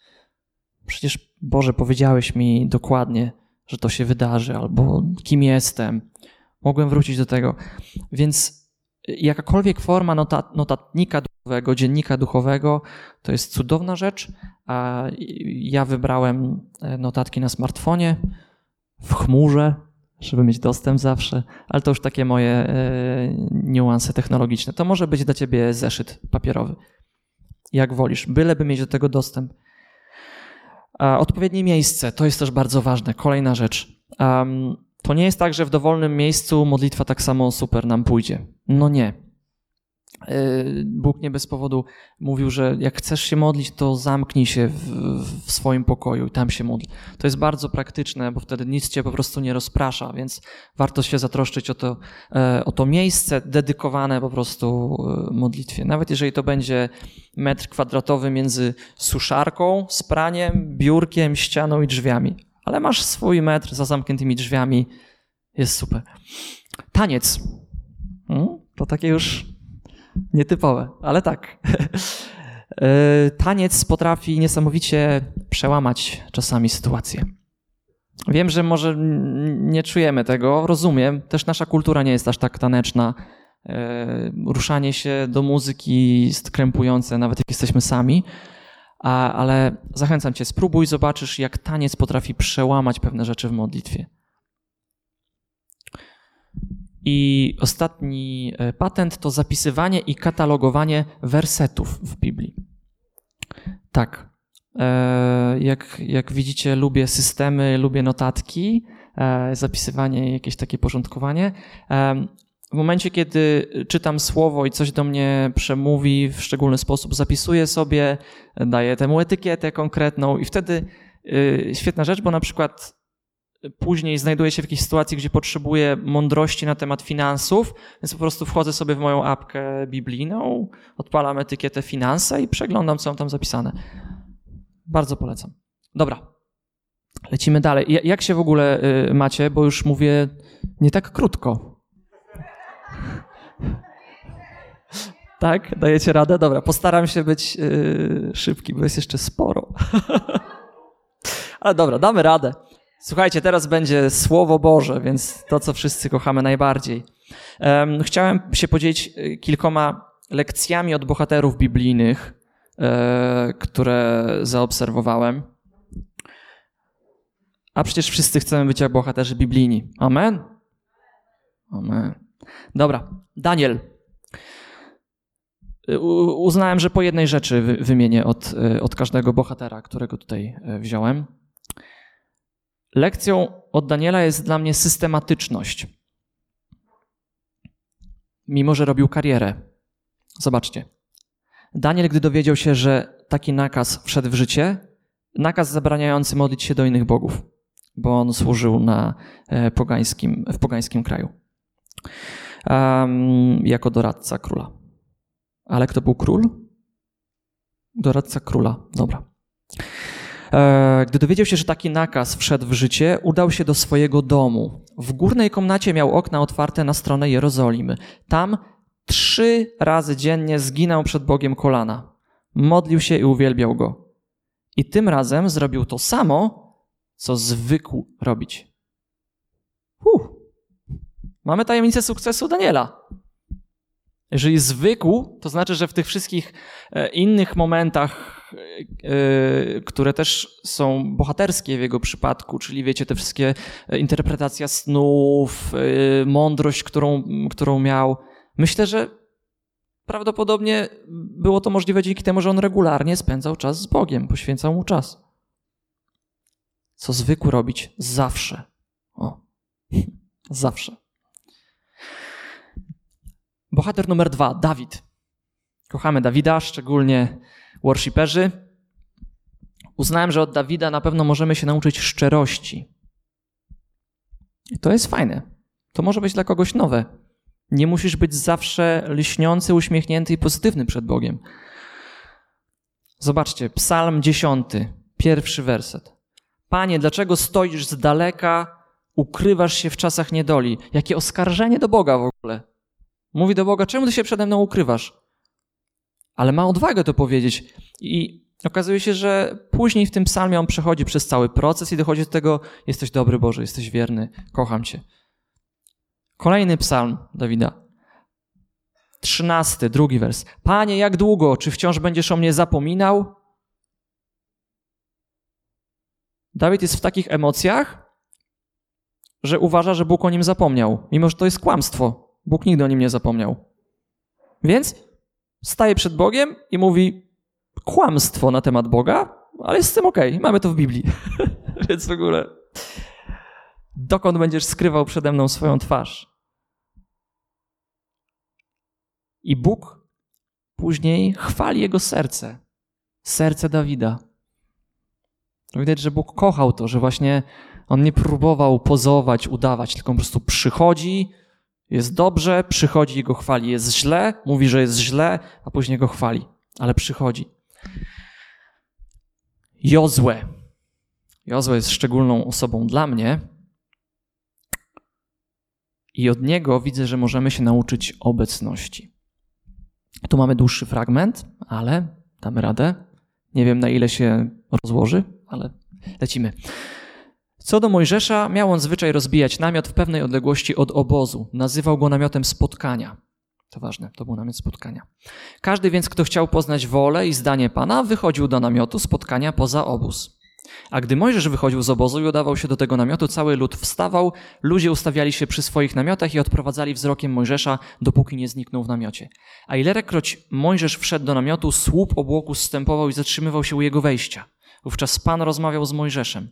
przecież Boże, powiedziałeś mi dokładnie, że to się wydarzy, albo kim jestem. Mogłem wrócić do tego. Więc jakakolwiek forma notat notatnika duchowego, dziennika duchowego, to jest cudowna rzecz. A ja wybrałem e, notatki na smartfonie, w chmurze, żeby mieć dostęp zawsze, ale to już takie moje e, niuanse technologiczne. To może być dla ciebie zeszyt papierowy, jak wolisz, byleby mieć do tego dostęp. A odpowiednie miejsce, to jest też bardzo ważne. Kolejna rzecz. Um, to nie jest tak, że w dowolnym miejscu modlitwa tak samo super nam pójdzie. No nie. Y, Bóg nie bez powodu mówił, że jak chcesz się modlić, to zamknij się w, w, swoim pokoju i tam się módl. To jest bardzo praktyczne, bo wtedy nic cię po prostu nie rozprasza, więc warto się zatroszczyć o to, e, o to miejsce dedykowane po prostu e, modlitwie. Nawet jeżeli to będzie metr kwadratowy między suszarką, spraniem, biurkiem, ścianą i drzwiami. Ale masz swój metr za zamkniętymi drzwiami, jest super. Taniec. Hmm? To takie już Nietypowe, ale tak. E, taniec potrafi niesamowicie przełamać czasami sytuację. Wiem, że może nie czujemy tego, rozumiem. Też nasza kultura nie jest aż tak taneczna. E, ruszanie się do muzyki jest krępujące, nawet jak jesteśmy sami. Ale zachęcam cię, spróbuj, zobaczysz, jak taniec potrafi przełamać pewne rzeczy w modlitwie. I ostatni e, patent to zapisywanie i katalogowanie wersetów w Biblii. Tak. E, jak, jak widzicie, lubię systemy, lubię notatki, e, zapisywanie jakieś takie porządkowanie. W momencie, kiedy czytam słowo i coś do mnie przemówi w szczególny sposób, zapisuję sobie, daję temu etykietę konkretną i wtedy świetna rzecz, bo na przykład później znajduję się w jakiejś sytuacji, gdzie potrzebuję mądrości na temat finansów, więc po prostu wchodzę sobie w moją apkę biblijną, odpalam etykietę finanse i przeglądam, co tam zapisane. Bardzo polecam. Dobra, lecimy dalej. Jak się w ogóle y, macie, bo już mówię nie tak krótko. Tak? Dajecie radę? Dobra, postaram się być yy, szybki, bo jest jeszcze sporo. Ale dobra, damy radę. Słuchajcie, teraz będzie Słowo Boże, więc to, co wszyscy kochamy najbardziej. Chciałem się podzielić e, kilkoma lekcjami od bohaterów biblijnych, e, które zaobserwowałem. A przecież wszyscy chcemy być jak bohaterzy biblijni. Amen? Amen. Dobra, Daniel. Uznałem, że po jednej rzeczy wymienię od, e, od każdego bohatera, którego tutaj wziąłem. Lekcją od Daniela jest dla mnie systematyczność. mimo że robił karierę. Zobaczcie. Daniel, gdy dowiedział się, że taki nakaz wszedł w życie, nakaz zabraniający modlić się do innych bogów, bo on służył na e, pogańskim, w pogańskim kraju. Um, jako doradca króla. Ale kto był król? Doradca króla, dobra. E, gdy dowiedział się, że taki nakaz wszedł w życie, udał się do swojego domu. W górnej komnacie miał okna otwarte na stronę Jerozolimy. Tam trzy razy dziennie zginął przed Bogiem kolana. Modlił się i uwielbiał go. I tym razem zrobił to samo, co zwykł robić. Huh. Mamy tajemnicę sukcesu Daniela. Jeżeli zwykł, to znaczy, że w tych wszystkich e, innych momentach, które też są bohaterskie w jego przypadku, czyli wiecie, te wszystkie e, interpretacja snów, mądrość, którą, którą miał, myślę, że prawdopodobnie było to możliwe dzięki temu, że on regularnie spędzał czas z Bogiem, poświęcał mu czas. Co zwykł robić zawsze. O, zawsze. Bohater numer dwa, Dawid. Kochamy Dawida, szczególnie worshiperzy. Uznałem, że od Dawida na pewno możemy się nauczyć szczerości. I to jest fajne. To może być dla kogoś nowe. Nie musisz być zawsze lśniący, uśmiechnięty i pozytywny przed Bogiem. Zobaczcie, Psalm 10, pierwszy werset. Panie, dlaczego stoisz z daleka, ukrywasz się w czasach niedoli? Jakie oskarżenie do Boga w ogóle. Mówi do Boga, czemu ty się przede mną ukrywasz? Ale ma odwagę to powiedzieć. I okazuje się, że później w tym psalmie on przechodzi przez cały proces i dochodzi do tego, jesteś dobry Boże, jesteś wierny, kocham cię. Kolejny psalm Dawida. Trzynasty, drugi wers. Panie, jak długo? Czy wciąż będziesz o mnie zapominał? Dawid jest w takich emocjach, że uważa, że Bóg o nim zapomniał, mimo że to jest kłamstwo. Bóg nigdy o nim nie zapomniał. Więc staje przed Bogiem i mówi kłamstwo na temat Boga, ale jest z tym okej, okay. mamy to w Biblii. Więc w ogóle dokąd będziesz skrywał przede mną swoją twarz? I Bóg później chwali jego serce, serce Dawida. Widać, że Bóg kochał to, że właśnie on nie próbował pozować, udawać, tylko po prostu przychodzi, jest dobrze, przychodzi i go chwali. Jest źle, mówi, że jest źle, a później go chwali, ale przychodzi. Jozue. Jozue jest szczególną osobą dla mnie, i od niego widzę, że możemy się nauczyć obecności. Tu mamy dłuższy fragment, ale damy radę. Nie wiem na ile się rozłoży, ale lecimy. Co do Mojżesza, miał on zwyczaj rozbijać namiot w pewnej odległości od obozu. Nazywał go namiotem spotkania. To ważne, to był namiot spotkania. Każdy więc, kto chciał poznać wolę i zdanie Pana, wychodził do namiotu spotkania poza obóz. A gdy Mojżesz wychodził z obozu i udawał się do tego namiotu, cały lud wstawał, ludzie ustawiali się przy swoich namiotach i odprowadzali wzrokiem Mojżesza, dopóki nie zniknął w namiocie. A ilekroć Mojżesz wszedł do namiotu, słup obłoku zstępował i zatrzymywał się u jego wejścia. Wówczas Pan rozmawiał z Mojżeszem.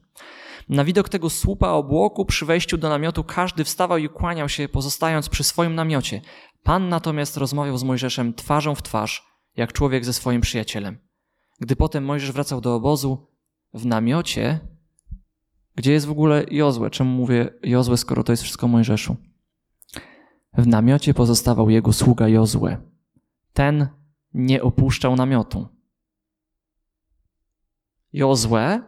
Na widok tego słupa obłoku przy wejściu do namiotu każdy wstawał i kłaniał się, pozostając przy swoim namiocie. Pan natomiast rozmawiał z Mojżeszem twarzą w twarz, jak człowiek ze swoim przyjacielem. Gdy potem Mojżesz wracał do obozu, w namiocie, gdzie jest w ogóle Jozue. Czemu mówię Jozue, skoro to jest wszystko Mojżeszu? W namiocie pozostawał jego sługa Jozue. Ten nie opuszczał namiotu. Jozue,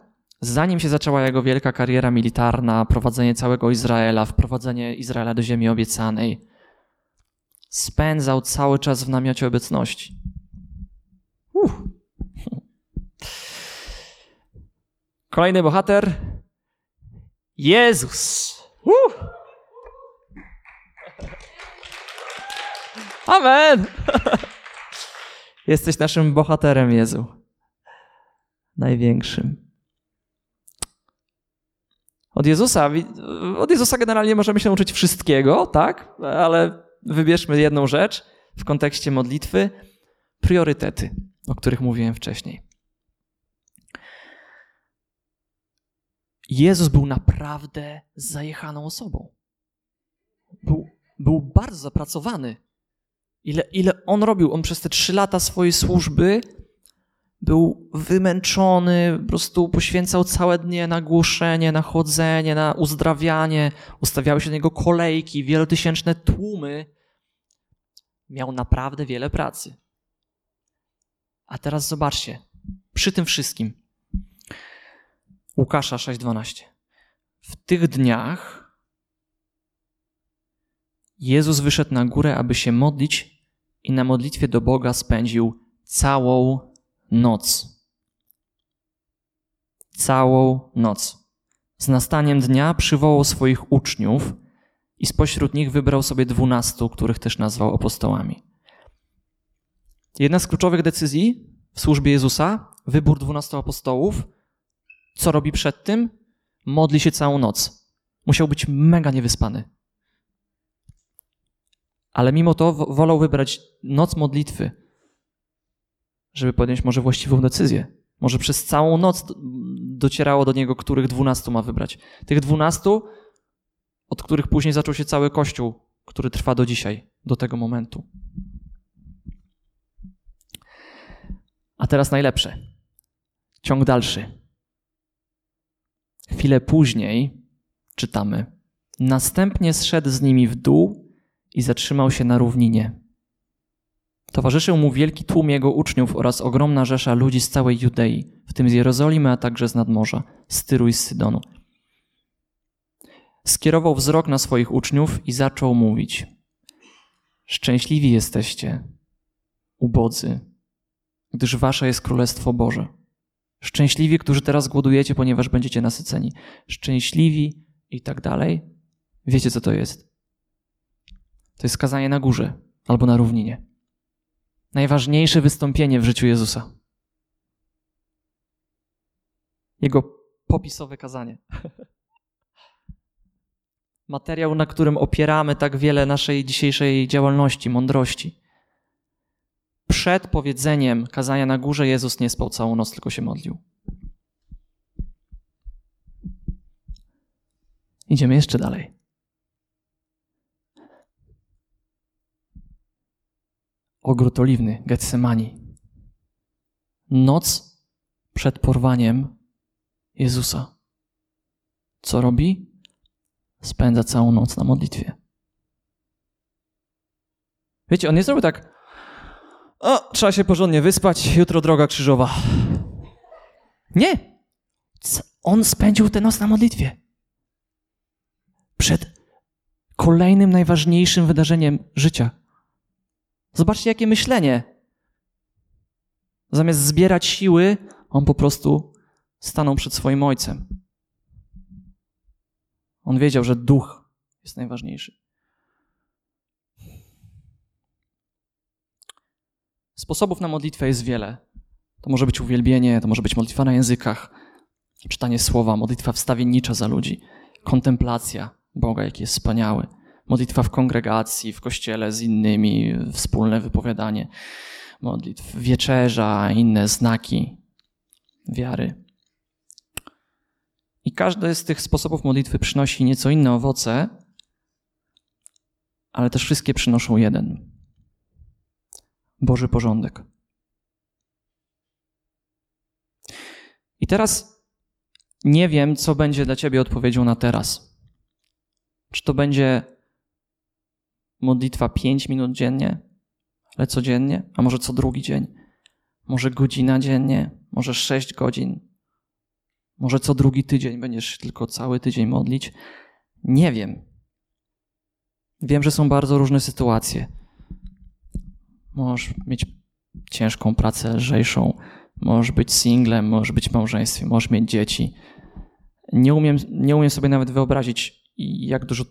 zanim się zaczęła jego wielka kariera militarna, prowadzenie całego Izraela, wprowadzenie Izraela do ziemi obiecanej, spędzał cały czas w namiocie obecności. Uff. Kolejny bohater. Jezus. Uh. Amen. Jesteś naszym bohaterem, Jezu. Największym. Od Jezusa, od Jezusa generalnie możemy się nauczyć wszystkiego, tak? Ale wybierzmy jedną rzecz w kontekście modlitwy. Priorytety, o których mówiłem wcześniej. Jezus był naprawdę zajechaną osobą. Był, był bardzo zapracowany. Ile, ile on robił? On przez te trzy lata swojej służby był wymęczony, po prostu poświęcał całe dnie na głoszenie, na chodzenie, na uzdrawianie. Ustawiały się do niego kolejki, wielotysięczne tłumy. Miał naprawdę wiele pracy. A teraz zobaczcie, przy tym wszystkim. Łukasza 6:12. W tych dniach Jezus wyszedł na górę, aby się modlić i na modlitwie do Boga spędził całą noc. Całą noc. Z nastaniem dnia przywołał swoich uczniów i spośród nich wybrał sobie dwunastu, których też nazwał apostołami. Jedna z kluczowych decyzji w służbie Jezusa, wybór dwunastu apostołów, co robi przed tym? Modli się całą noc. Musiał być mega niewyspany. Ale mimo to wolał wybrać noc modlitwy, żeby podjąć może właściwą decyzję. Może przez całą noc docierało do niego, których dwunastu ma wybrać. Tych dwunastu, od których później zaczął się cały kościół, który trwa do dzisiaj, do tego momentu. A teraz najlepsze. Ciąg dalszy. Chwilę później czytamy. Następnie zszedł z nimi w dół i zatrzymał się na równinie. Towarzyszył mu wielki tłum jego uczniów oraz ogromna rzesza ludzi z całej Judei, w tym z Jerozolimy, a także z nadmorza, z Tyru i z Sydonu. Skierował wzrok na swoich uczniów i zaczął mówić: Szczęśliwi jesteście, ubodzy, gdyż wasze jest Królestwo Boże. Szczęśliwi, którzy teraz głodujecie, ponieważ będziecie nasyceni. Szczęśliwi i tak dalej. Wiecie, co to jest? To jest skazanie na górze albo na równinie. Najważniejsze wystąpienie w życiu Jezusa. Jego popisowe kazanie. Materiał, na którym opieramy tak wiele naszej dzisiejszej działalności, mądrości. Przed powiedzeniem kazania na górze Jezus nie spał całą noc, tylko się modlił. Idziemy jeszcze dalej. Ogród Oliwny, Getsemani. Noc przed porwaniem Jezusa. Co robi? Spędza całą noc na modlitwie. Wiecie, on nie zrobił tak, o, trzeba się porządnie wyspać, jutro droga krzyżowa. Nie. On spędził tę noc na modlitwie. Przed kolejnym najważniejszym wydarzeniem życia. Zobaczcie, jakie myślenie. Zamiast zbierać siły, on po prostu stanął przed swoim ojcem. On wiedział, że duch jest najważniejszy. Sposobów na modlitwę jest wiele. To może być uwielbienie, to może być modlitwa na językach, czytanie słowa, modlitwa wstawiennicza za ludzi, kontemplacja Boga, jaki jest wspaniały, modlitwa w kongregacji, w kościele z innymi, wspólne wypowiadanie modlitw, wieczerza, inne znaki wiary. I każdy z tych sposobów modlitwy przynosi nieco inne owoce, ale też wszystkie przynoszą jeden Boży porządek. I teraz nie wiem, co będzie dla Ciebie odpowiedzią na teraz. Czy to będzie modlitwa 5 minut dziennie, ale codziennie, a może co drugi dzień, może godzina dziennie, może 6 godzin, może co drugi tydzień będziesz tylko cały tydzień modlić. Nie wiem. Wiem, że są bardzo różne sytuacje. Możesz mieć ciężką pracę lżejszą, możesz być singlem, możesz być w małżeństwie, możesz mieć dzieci. Nie umiem, nie umiem sobie nawet wyobrazić, jak dużo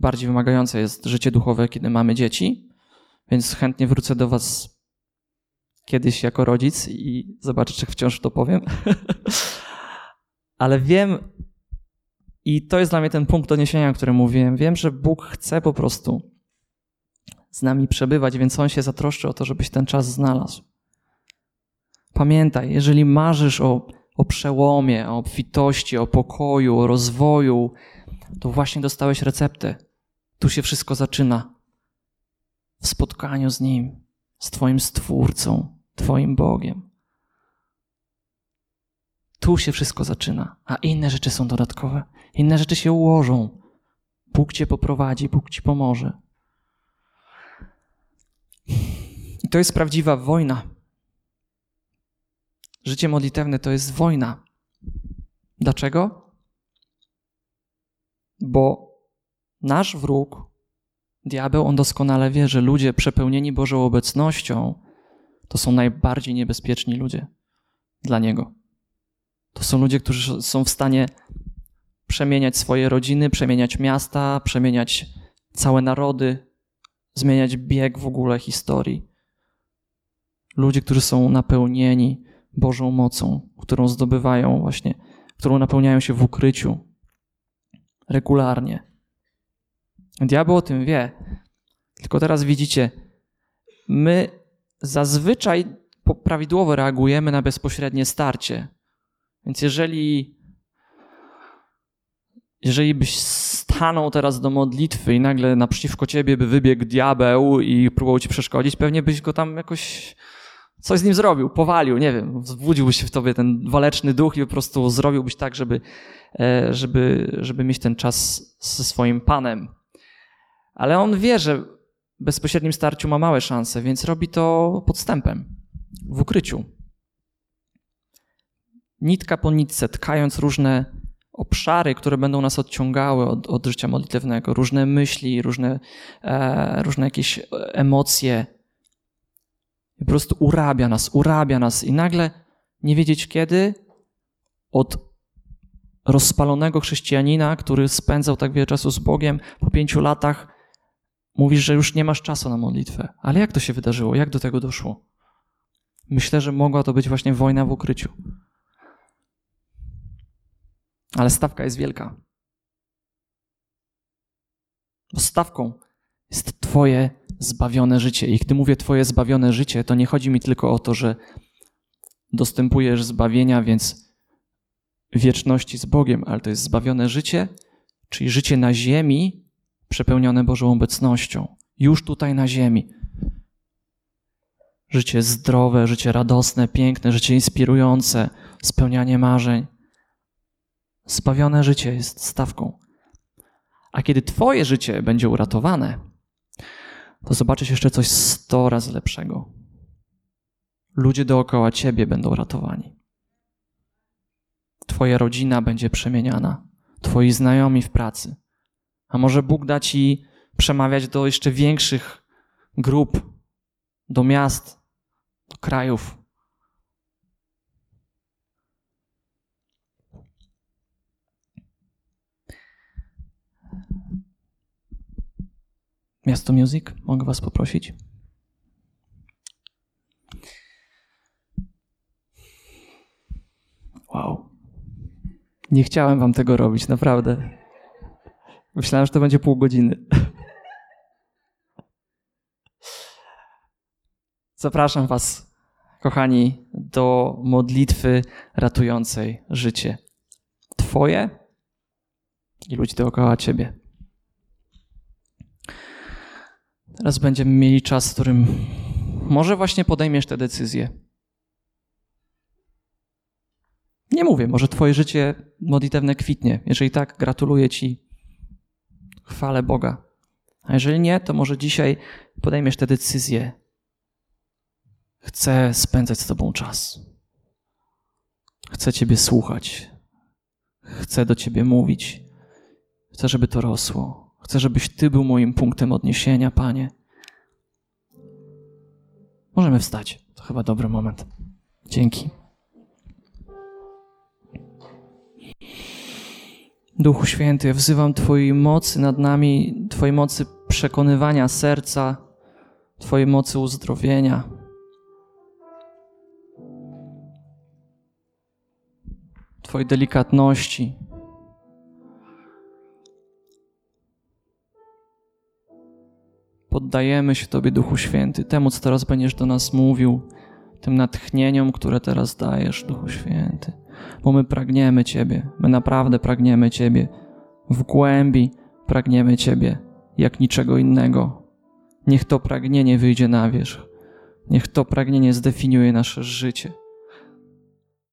bardziej wymagające jest życie duchowe, kiedy mamy dzieci, więc chętnie wrócę do Was kiedyś jako rodzic i zobaczę, czy wciąż to powiem. Ale wiem, i to jest dla mnie ten punkt odniesienia, o którym mówiłem, wiem, że Bóg chce po prostu z nami przebywać, więc On się zatroszczy o to, żebyś ten czas znalazł. Pamiętaj, jeżeli marzysz o, o przełomie, o obfitości, o pokoju, o rozwoju, to właśnie dostałeś receptę. Tu się wszystko zaczyna. w spotkaniu z Nim, z Twoim Stwórcą, Twoim Bogiem. Tu się wszystko zaczyna, a inne rzeczy są dodatkowe. Inne rzeczy się ułożą. Bóg Cię poprowadzi, Bóg Ci pomoże. I to jest prawdziwa wojna. Życie modlitewne to jest wojna. Dlaczego? Bo nasz wróg, diabeł, on doskonale wie, że ludzie przepełnieni Bożą obecnością to są najbardziej niebezpieczni ludzie dla niego. To są ludzie, którzy są w stanie przemieniać swoje rodziny, przemieniać miasta, przemieniać całe narody, zmieniać bieg w ogóle historii. Ludzie, którzy są napełnieni Bożą mocą, którą zdobywają właśnie, którą napełniają się w ukryciu regularnie. Diabeł o tym wie. Tylko teraz widzicie, my zazwyczaj prawidłowo reagujemy na bezpośrednie starcie. Więc jeżeli, jeżeli byś stanął teraz do modlitwy i nagle naprzeciwko ciebie by wybiegł diabeł i próbował ci przeszkodzić, pewnie byś go tam jakoś coś z nim zrobił, powalił, nie wiem, wzbudziłby się w tobie ten waleczny duch i po prostu zrobiłbyś tak, żeby, e, żeby, żeby mieć ten czas ze swoim panem. Ale on wie, że w bezpośrednim starciu ma małe szanse, więc robi to podstępem, w ukryciu. Nitka po nitce, tkając różne obszary, które będą nas odciągały od, od życia modlitewnego, różne myśli, różne, e, różne jakieś emocje, po prostu urabia nas, urabia nas i nagle nie wiedzieć kiedy od rozpalonego chrześcijanina, który spędzał tak wiele czasu z Bogiem, po pięciu latach mówisz, że już nie masz czasu na modlitwę. Ale jak to się wydarzyło? Jak do tego doszło? Myślę, że mogła to być właśnie wojna w ukryciu. Ale stawka jest wielka. Bo stawką jest Twoje zbawione życie. I gdy mówię Twoje zbawione życie, to nie chodzi mi tylko o to, że dostępujesz zbawienia, więc wieczności z Bogiem, ale to jest zbawione życie, czyli życie na ziemi przepełnione Bożą obecnością. Już tutaj na ziemi. Życie zdrowe, życie radosne, piękne, życie inspirujące, spełnianie marzeń. Zbawione życie jest stawką. A kiedy Twoje życie będzie uratowane, to zobaczysz jeszcze coś sto razy lepszego. Ludzie dookoła ciebie będą ratowani. Twoja rodzina będzie przemieniana, twoi znajomi w pracy. A może Bóg da ci przemawiać do jeszcze większych grup, do miast, do krajów. Miasto Music, mogę Was poprosić? Wow. Nie chciałem Wam tego robić, naprawdę. Myślałem, że to będzie pół godziny. Zapraszam Was, kochani, do modlitwy ratującej życie Twoje i ludzi dookoła Ciebie. Teraz będziemy mieli czas, w którym może właśnie podejmiesz tę decyzję. Nie mówię, może Twoje życie modlitewne kwitnie. Jeżeli tak, gratuluję Ci. Chwalę Boga. A jeżeli nie, to może dzisiaj podejmiesz tę decyzję. Chcę spędzać z Tobą czas. Chcę Ciebie słuchać. Chcę do Ciebie mówić. Chcę, żeby to rosło. Chcę, żebyś Ty był moim punktem odniesienia, Panie. Możemy wstać. To chyba dobry moment. Dzięki. Duchu Święty, wzywam Twojej mocy nad nami, Twojej mocy przekonywania serca, Twojej mocy uzdrowienia. Twojej delikatności. Poddajemy się Tobie, Duchu Święty, temu, co teraz będziesz do nas mówił, tym natchnieniom, które teraz dajesz, Duchu Święty. Bo my pragniemy Ciebie, my naprawdę pragniemy Ciebie. W głębi pragniemy Ciebie, jak niczego innego. Niech to pragnienie wyjdzie na wierzch. Niech to pragnienie zdefiniuje nasze życie.